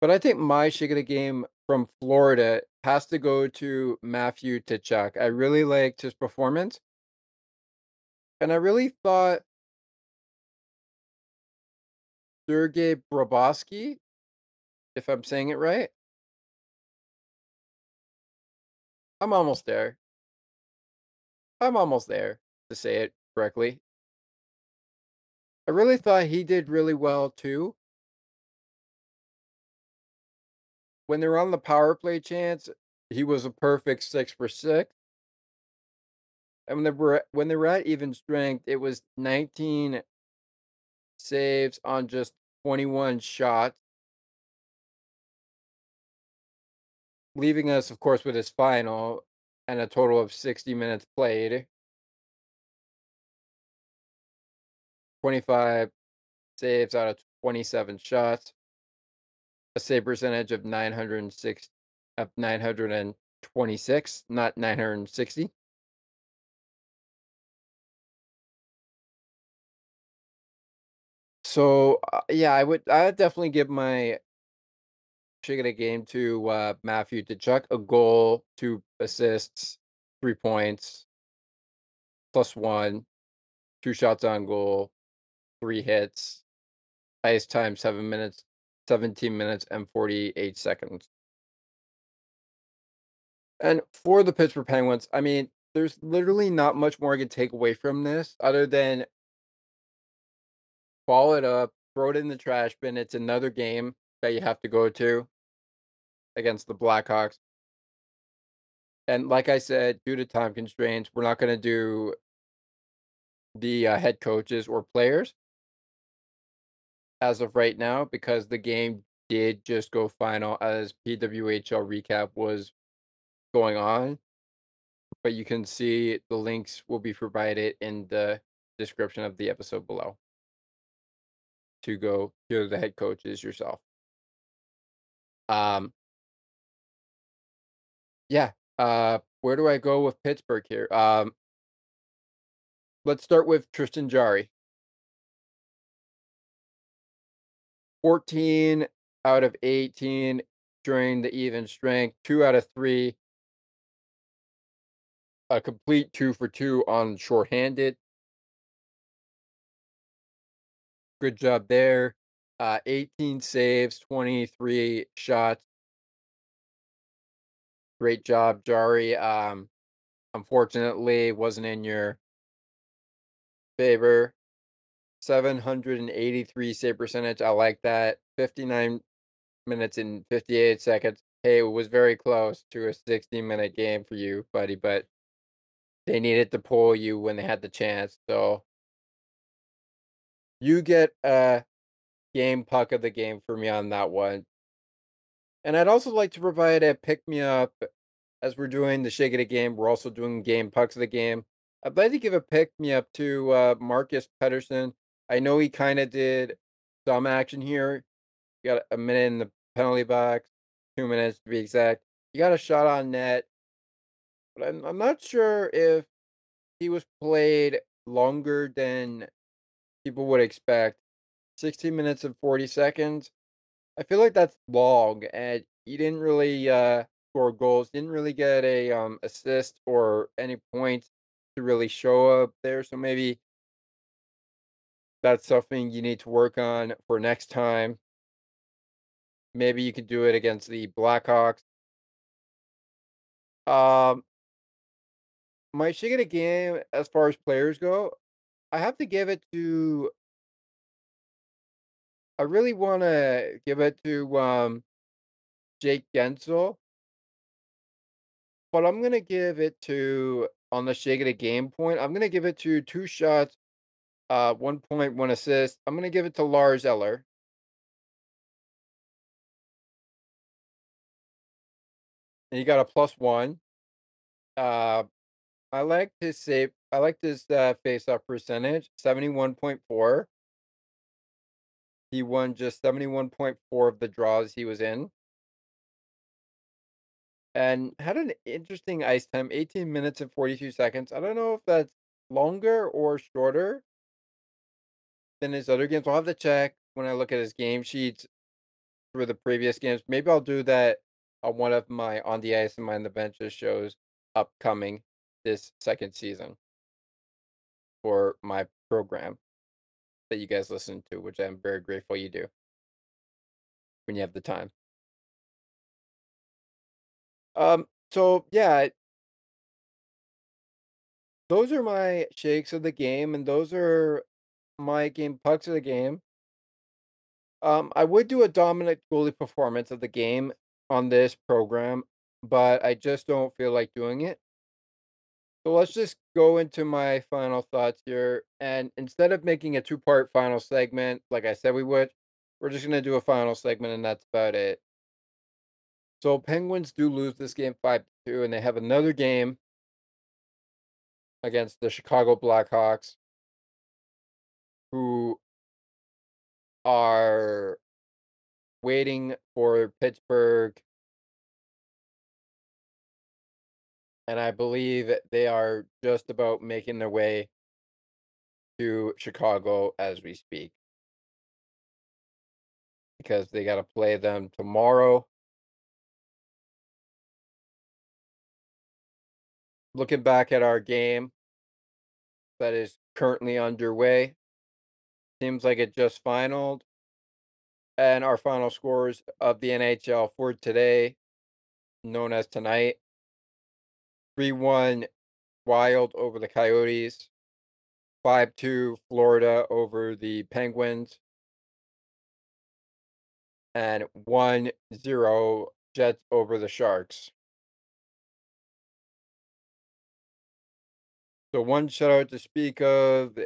But I think my shake of the game from Florida has to go to Matthew Tkachuk. I really liked his performance. And I really thought Sergei Brobovsky, if I'm saying it right. I'm almost there. I'm almost there to say it correctly. I really thought he did really well too. When they're on the power play chance, he was a perfect six for six. And when they were when they were at even strength, it was 19 saves on just 21 shots. Leaving us, of course, with his final and a total of 60 minutes played. 25 saves out of 27 shots. A save percentage of 906 of 926, not 960. So, uh, yeah, I would I would definitely give my of the game to uh, Matthew Tkachuk, a goal, two assists, three points, plus one, two shots on goal, three hits, ice time seven minutes, 17 minutes and 48 seconds. And for the Pittsburgh Penguins, I mean, there's literally not much more I can take away from this other than ball it up, throw it in the trash bin. It's another game that you have to go to against the Blackhawks. And like I said, due to time constraints, we're not going to do the uh, head coaches or players as of right now because the game did just go final as PWHL recap was going on. But you can see the links will be provided in the description of the episode below to go to the head coaches yourself. Um, yeah. Uh, where do I go with Pittsburgh here? Um, let's start with Tristan Jarry. 14 out of 18 during the even strength, two out of three. A complete two for two on shorthanded. Good job there. Uh, 18 saves, 23 shots. Great job, Jarry. Um, unfortunately, wasn't in your favor. 783 save percentage. I like that. 59 minutes and 58 seconds. Hey, it was very close to a 60 minute game for you, buddy, but they needed to pull you when they had the chance. So you get a game puck of the game for me on that one. And I'd also like to provide a pick me up as we're doing the shake of the game. We're also doing game pucks of the game. I'd like to give a pick me up to uh, Marcus Pettersson. I know he kind of did some action here. You got a minute in the penalty box, two minutes to be exact. You got a shot on net, but I'm, I'm not sure if he was played longer than people would expect. 16 minutes and 40 seconds. I feel like that's long, and he didn't really uh, score goals, didn't really get a um, assist or any points to really show up there. So maybe that's something you need to work on for next time. Maybe you could do it against the Blackhawks. Um, my shake game as far as players go, I have to give it to I really wanna give it to, um, Jake Guentzel. But I'm gonna give it to on the shake of the game point, I'm gonna give it to 2 shots, uh, 1 point, 1 assist. I'm gonna give it to Lars Eller. And he got a +1. Uh, I like his save I like his, uh, face-off percentage, 71.4. He won just 71.4 of the draws he was in. And had an interesting ice time, 18 minutes and 42 seconds. I don't know if that's longer or shorter than his other games. I'll have to check when I look at his game sheets for the previous games. Maybe I'll do that on one of my On the Ice and Mind the Benches shows upcoming this second season for my program that you guys listen to, which I'm very grateful you do when you have the time. Um, so yeah, those are my shakes of the game, and those are my game pucks of the game. Um, I would do a dominant goalie performance of the game on this program, but I just don't feel like doing it. So let's just go into my final thoughts here. And instead of making a two part final segment, like I said we would, we're just going to do a final segment, and that's about it. So Penguins do lose this game 5 2, and they have another game against the Chicago Blackhawks, who are waiting for Pittsburgh and I believe they are just about making their way to Chicago as we speak. Because they got to play them tomorrow. Looking back at our game that is currently underway, seems like it just finaled. And our final scores of the NHL for today, known as tonight 3 1 Wild over the Coyotes, 5 2 Florida over the Penguins, and 1 0 Jets over the Sharks. So, one shutout to speak of.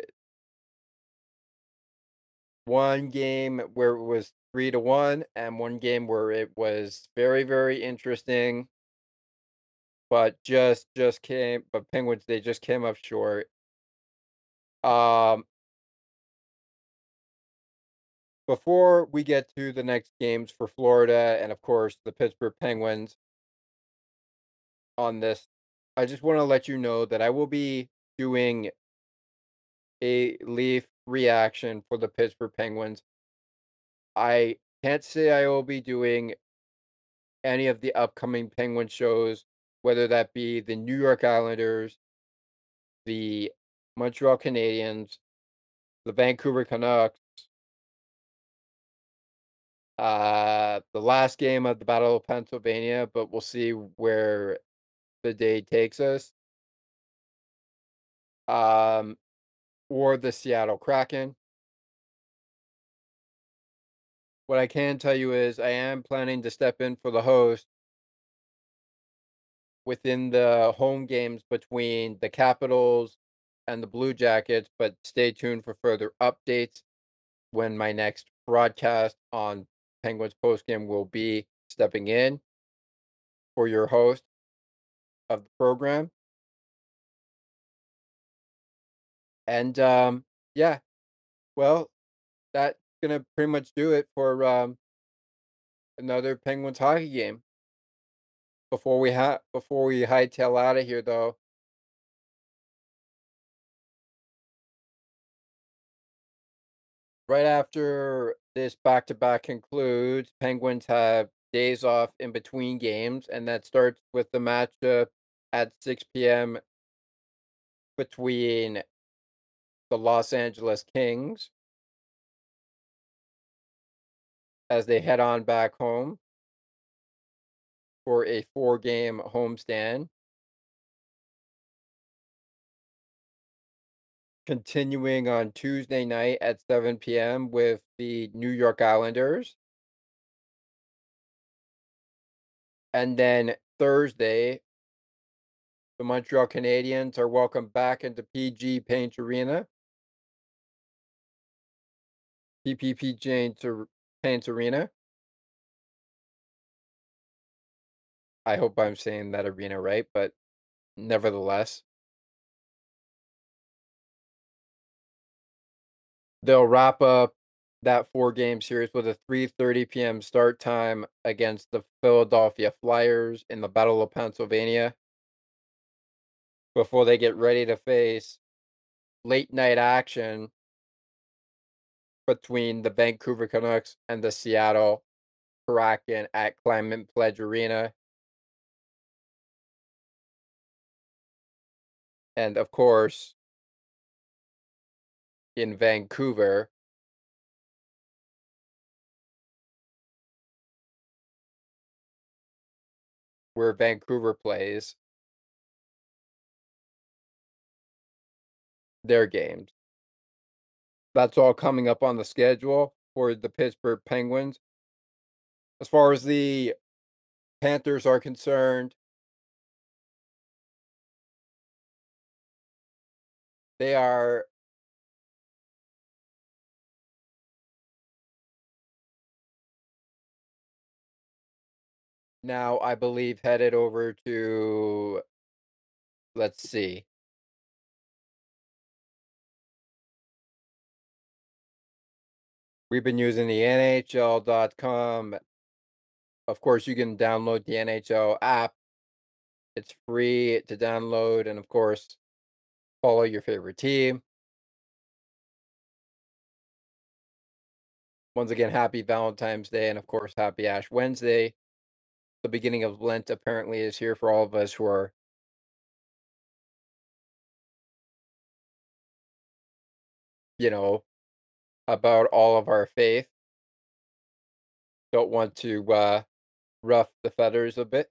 One game where it was three to one, and one game where it was very, very interesting but just just came but Penguins they just came up short. Um before we get to the next games for Florida and of course the Pittsburgh Penguins on this, I just want to let you know that I will be doing a Leaf reaction for the Pittsburgh Penguins. I can't say I will be doing any of the upcoming Penguin shows whether that be the New York Islanders, the Montreal Canadiens, the Vancouver Canucks, uh, the last game of the Battle of Pennsylvania, but we'll see where the day takes us. Um, or the Seattle Kraken. What I can tell you is I am planning to step in for the host within the home games between the Capitals and the Blue Jackets, but stay tuned for further updates when my next broadcast on Penguins postgame will be stepping in for your host of the program. And um, yeah, well, that's gonna pretty much do it for um, another Penguins hockey game. Before we ha before we hightail out of here, though right after this back to back concludes, Penguins have days off in between games, and that starts with the matchup at 6 p.m. between the Los Angeles Kings as they head on back home for a four game homestand. Continuing on Tuesday night at 7 p.m. with the New York Islanders. And then Thursday, the Montreal Canadiens are welcome back into PG Paint Arena. PPP Paints Arena. I hope I'm saying that arena right, but nevertheless. They'll wrap up that four game series with a 3:30 p.m. start time against the Philadelphia Flyers in the Battle of Pennsylvania before they get ready to face late night action between the Vancouver Canucks and the Seattle Kraken at Climate Pledge Arena and of course in Vancouver where Vancouver plays their games. That's all coming up on the schedule for the Pittsburgh Penguins. As far as the Panthers are concerned, They are now, I believe, headed over to let's see. We've been using the NHL.com. Of course, you can download the NHL app It's free to download, and of course, follow your favorite team. Once again, happy Valentine's Day, and of course, happy Ash Wednesday. The beginning of Lent apparently is here for all of us who are you know, about all of our faith. Don't want to uh, rough the feathers a bit.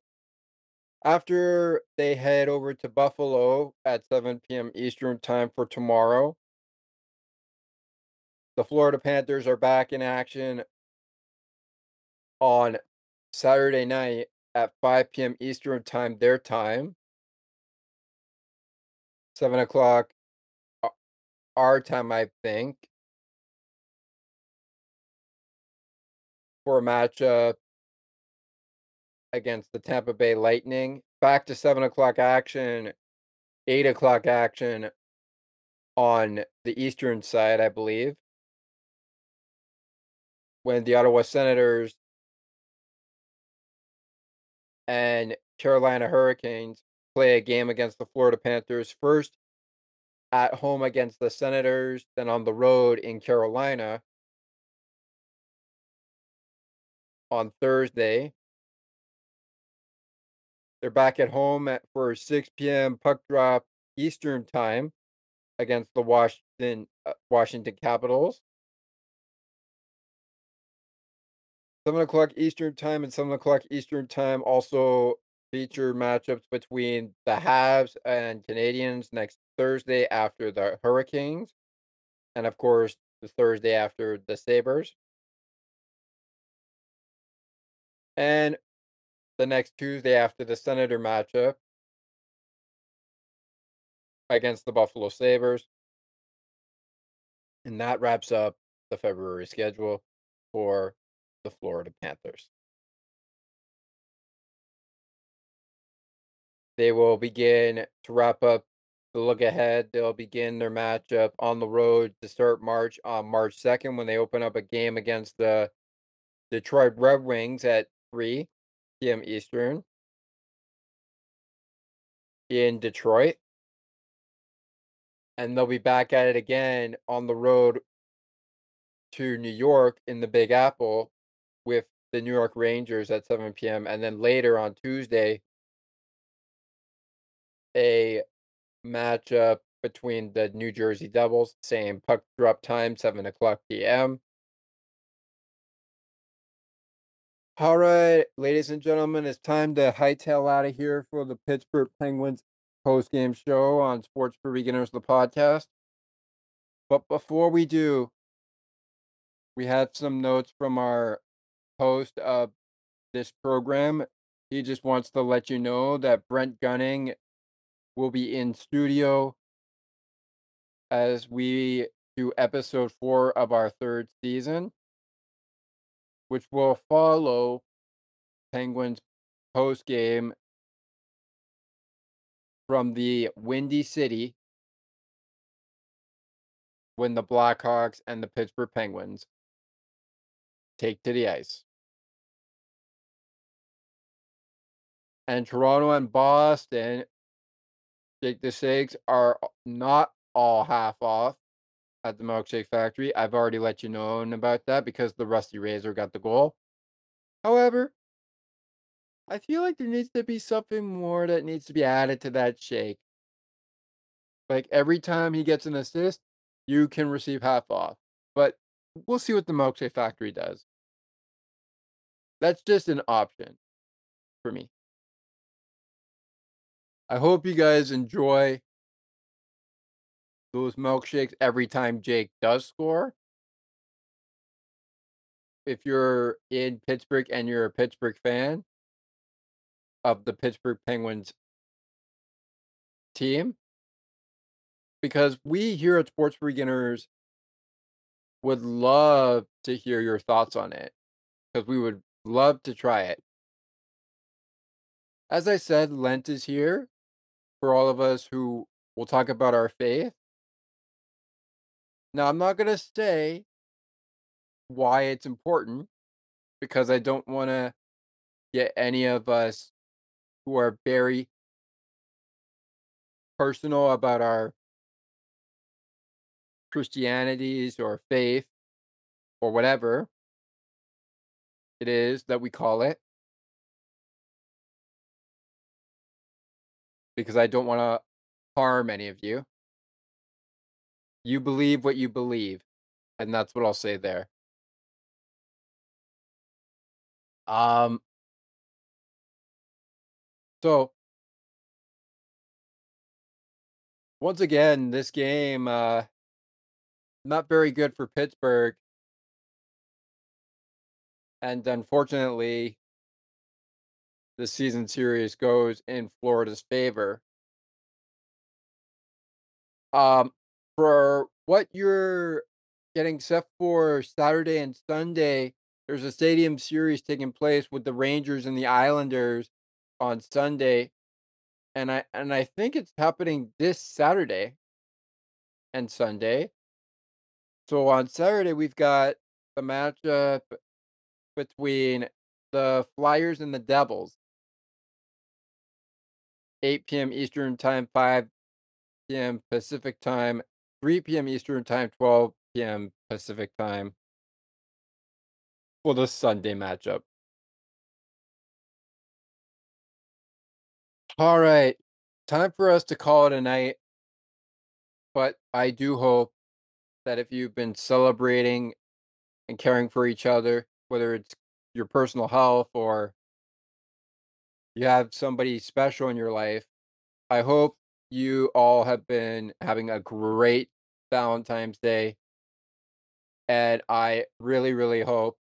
After they head over to Buffalo at 7 p.m. Eastern Time for tomorrow, the Florida Panthers are back in action on Saturday night at 5 p.m. Eastern Time, their time. 7 o'clock our time, I think. For a matchup against the Tampa Bay Lightning. Back to seven o'clock action, eight o'clock action on the eastern side, I believe. When the Ottawa Senators and Carolina Hurricanes play a game against the Florida Panthers. First at home against the Senators, then on the road in Carolina on Thursday. They're back at home at, for 6 p.m. puck drop Eastern time against the Washington uh, Washington Capitals. 7 o'clock Eastern time and 7 o'clock Eastern time also feature matchups between the Habs and Canadiens next Thursday after the Hurricanes, and of course, the Thursday after the Sabres. And the next Tuesday after the Senator matchup against the Buffalo Sabres. And that wraps up the February schedule for the Florida Panthers. They will begin to wrap up the look ahead. They'll begin their matchup on the road to start March on March 2nd when they open up a game against the Detroit Red Wings at 3 p.m. Eastern in Detroit. And they'll be back at it again on the road to New York in the Big Apple with the New York Rangers at 7 p.m. And then later on Tuesday, a matchup between the New Jersey Devils, same puck drop time, 7 o'clock p.m. All right, ladies and gentlemen, it's time to hightail out of here for the Pittsburgh Penguins post game show on Sports for Beginners, the podcast. But before we do, we had some notes from our host of this program. He just wants to let you know that Brent Gunning will be in studio as we do episode four of our third season, which will follow Penguins post game from the Windy City when the Blackhawks and the Pittsburgh Penguins take to the ice. And Toronto and Boston Jake the Shakes are not all half off at the Milkshake Factory. I've already let you know about that because the Rusty Razor got the goal. However, I feel like there needs to be something more that needs to be added to that shake. Like every time he gets an assist, you can receive half off. But we'll see what the Milkshake Factory does. That's just an option for me. I hope you guys enjoy those milkshakes every time Jake does score. If you're in Pittsburgh and you're a Pittsburgh fan of the Pittsburgh Penguins team, because we here at Sports Beginners would love to hear your thoughts on it because we would love to try it. As I said, Lent is here for all of us who will talk about our faith. Now, I'm not going to say why it's important because I don't want to get any of us who are very personal about our Christianities or faith or whatever it is that we call it. Because I don't want to harm any of you. You believe what you believe, and that's what I'll say there. Um so once again, this game uh not very good for Pittsburgh. And unfortunately, the season series goes in Florida's favor. Um, for what you're getting set for Saturday and Sunday, there's a stadium series taking place with the Rangers and the Islanders on Sunday. And I and I think it's happening this Saturday and Sunday. So on Saturday we've got the matchup between the Flyers and the Devils. 8 p.m. Eastern Time, 5 p.m. Pacific Time, 3 p.m. Eastern Time, 12 p.m. Pacific Time for the Sunday matchup. All right, time for us to call it a night. But I do hope that if you've been celebrating and caring for each other, whether it's your personal health or you have somebody special in your life, I hope you all have been having a great Valentine's Day. And I really, really hope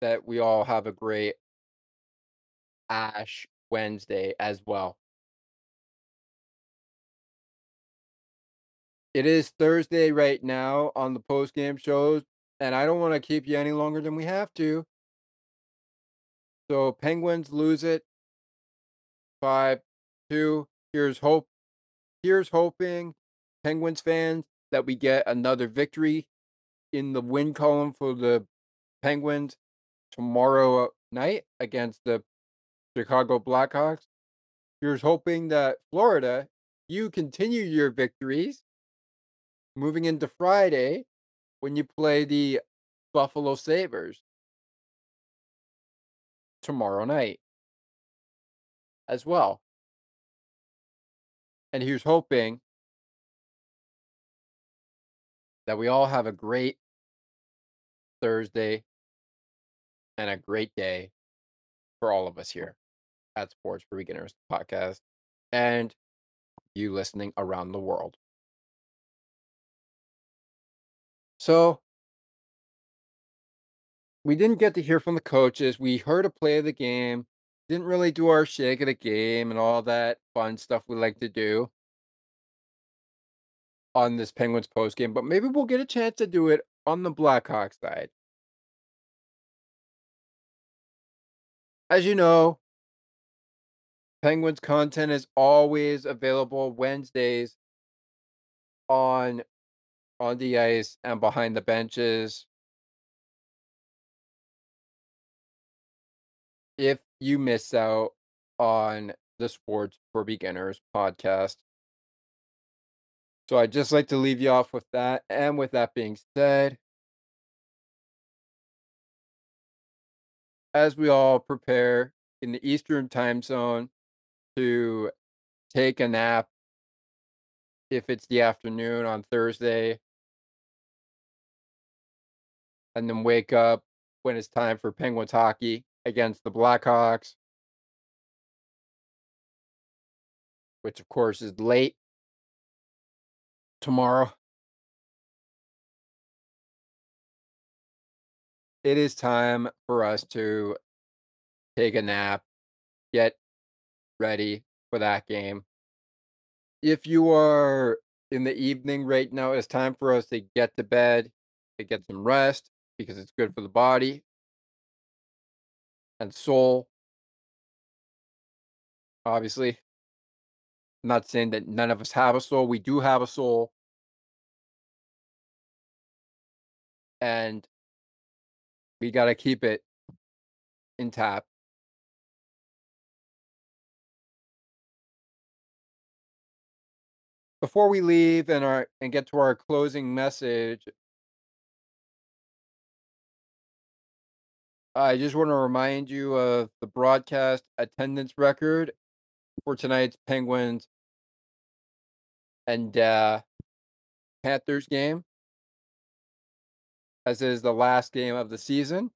that we all have a great Ash Wednesday as well. It is Thursday right now on the post game shows, and I don't want to keep you any longer than we have to. So Penguins lose it. Five, two. Here's hope. Here's hoping, Penguins fans, that we get another victory in the win column for the Penguins tomorrow night against the Chicago Blackhawks. Here's hoping that Florida, you continue your victories moving into Friday when you play the Buffalo Sabres tomorrow night as well. And here's hoping that we all have a great Thursday and a great day for all of us here at Sports for Beginners podcast and you listening around the world. So we didn't get to hear from the coaches. We heard a play of the game. Didn't really do our shake of the game and all that fun stuff we like to do on this Penguins post game, but maybe we'll get a chance to do it on the Blackhawks side. As you know, Penguins content is always available Wednesdays on on the ice and behind the benches. If you miss out on the Sports for Beginners podcast. So I'd just like to leave you off with that. And with that being said, as we all prepare in the Eastern time zone to take a nap, if it's the afternoon on Thursday, and then wake up when it's time for Penguins hockey against the Blackhawks, which of course is late tomorrow. It is time for us to take a nap, get ready for that game. If you are in the evening right now, it's time for us to get to bed, to get some rest because it's good for the body and soul. Obviously, not saying that none of us have a soul. We do have a soul. And we got to keep it intact. before we leave and our and get to our closing message, I just want to remind you of the broadcast attendance record for tonight's Penguins and uh, Panthers game, as is the last game of the season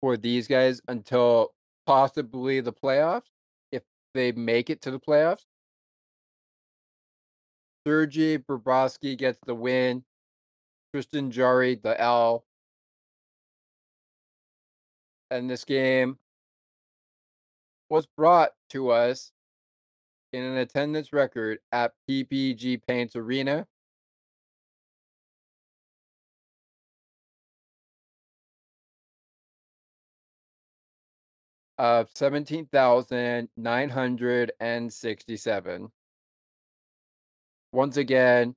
for these guys until possibly the playoffs, if they make it to the playoffs. Sergei Bobrovsky gets the win. Tristan Jarry the L. And this game was brought to us in an attendance record at PPG Paints Arena. Of 17,967. Once again,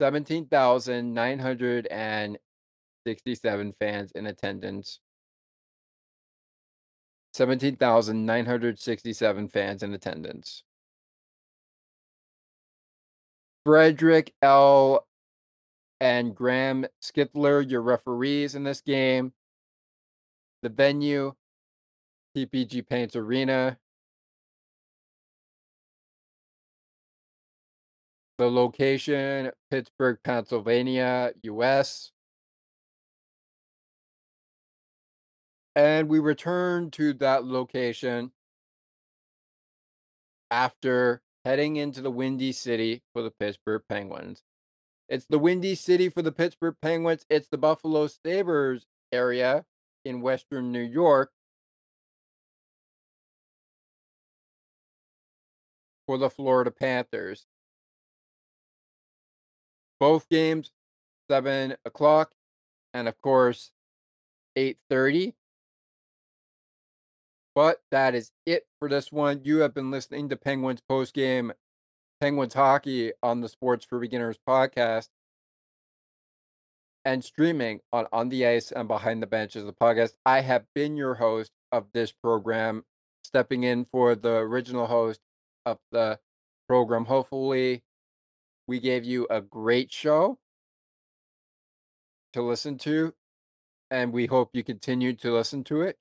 17,967 fans in attendance. 17,967 fans in attendance. Frederick L. and Graham Skilliter, your referees in this game. The venue, PPG Paints Arena. The location, Pittsburgh, Pennsylvania, US. And we returned to that location after heading into the Windy City for the Pittsburgh Penguins. It's the Windy City for the Pittsburgh Penguins. It's the Buffalo Sabres area in Western New York for the Florida Panthers. Both games, 7 o'clock, and of course, 8.30. But that is it for this one. You have been listening to Penguins post game, Penguins hockey on the Sports for Beginners podcast, and streaming on On the Ice and Behind the Benches, the podcast. I have been your host of this program, stepping in for the original host of the program. Hopefully, we gave you a great show to listen to, and we hope you continue to listen to it.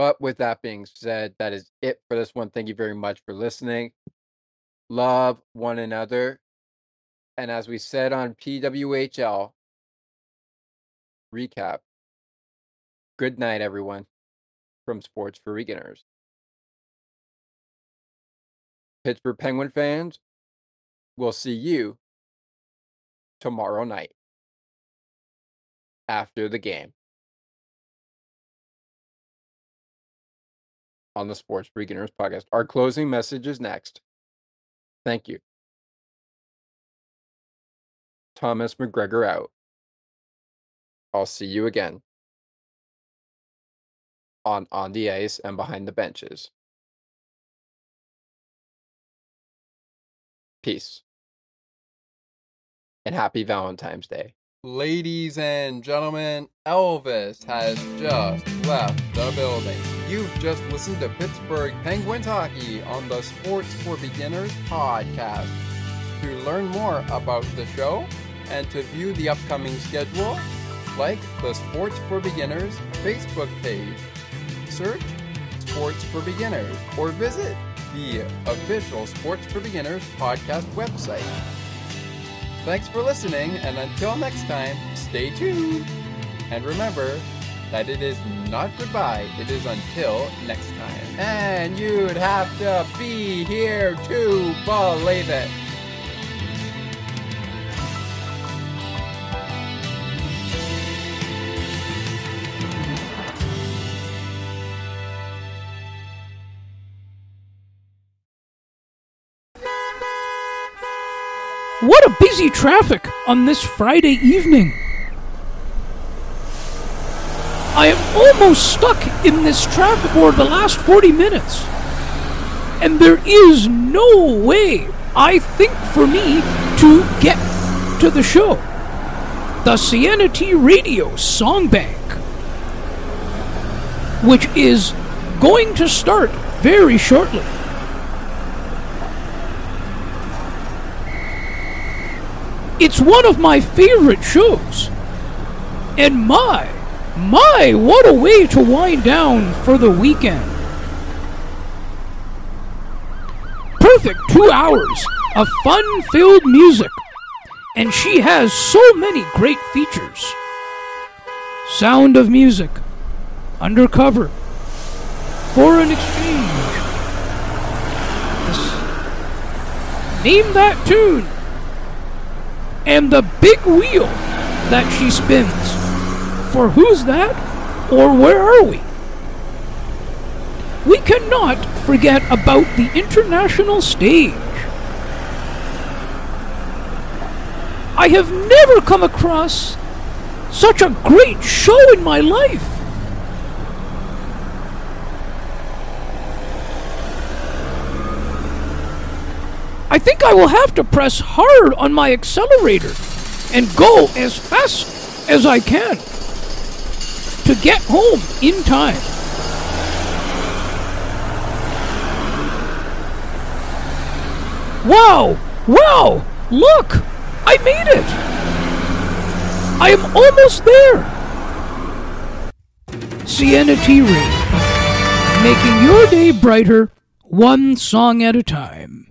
But with that being said, that is it for this one. Thank you very much for listening. Love one another. And as we said on PWHL recap, good night, everyone, from Sports for Beginners. Pittsburgh Penguin fans, we'll see you tomorrow night after the game. On the Sports Beginners podcast. Our closing message is next. Thank you. Thomas McGregor out. I'll see you again on on the ice and behind the benches. Peace. And happy Valentine's Day. Ladies and gentlemen, Elvis has just left the building. You've just listened to Pittsburgh Penguins hockey on the Sports for Beginners podcast. To learn more about the show and to view the upcoming schedule, like the Sports for Beginners Facebook page. Search Sports for Beginners or visit the official Sports for Beginners podcast website. Thanks for listening, and until next time, stay tuned. And remember that it is not goodbye, it is until next time. And you'd have to be here to believe it. What a busy traffic on this Friday evening. I am almost stuck in this traffic for the last 40 minutes. And there is no way, I think, for me to get to the show. The Sienna T Radio Song Bank. which is going to start very shortly. It's one of my favorite shows. And my, my, what a way to wind down for the weekend. Perfect two hours of fun filled music. And she has so many great features Sound of Music, Undercover, Foreign Exchange. Name that tune. And the big wheel that she spins. For who's that? Or where are we? We cannot forget about the international stage. I have never come across such a great show in my life. I think I will have to press hard on my accelerator and go as fast as I can to get home in time. Wow! Wow! Look! I made it! I am almost there! Sienna T. Ray, making your day brighter, one song at a time.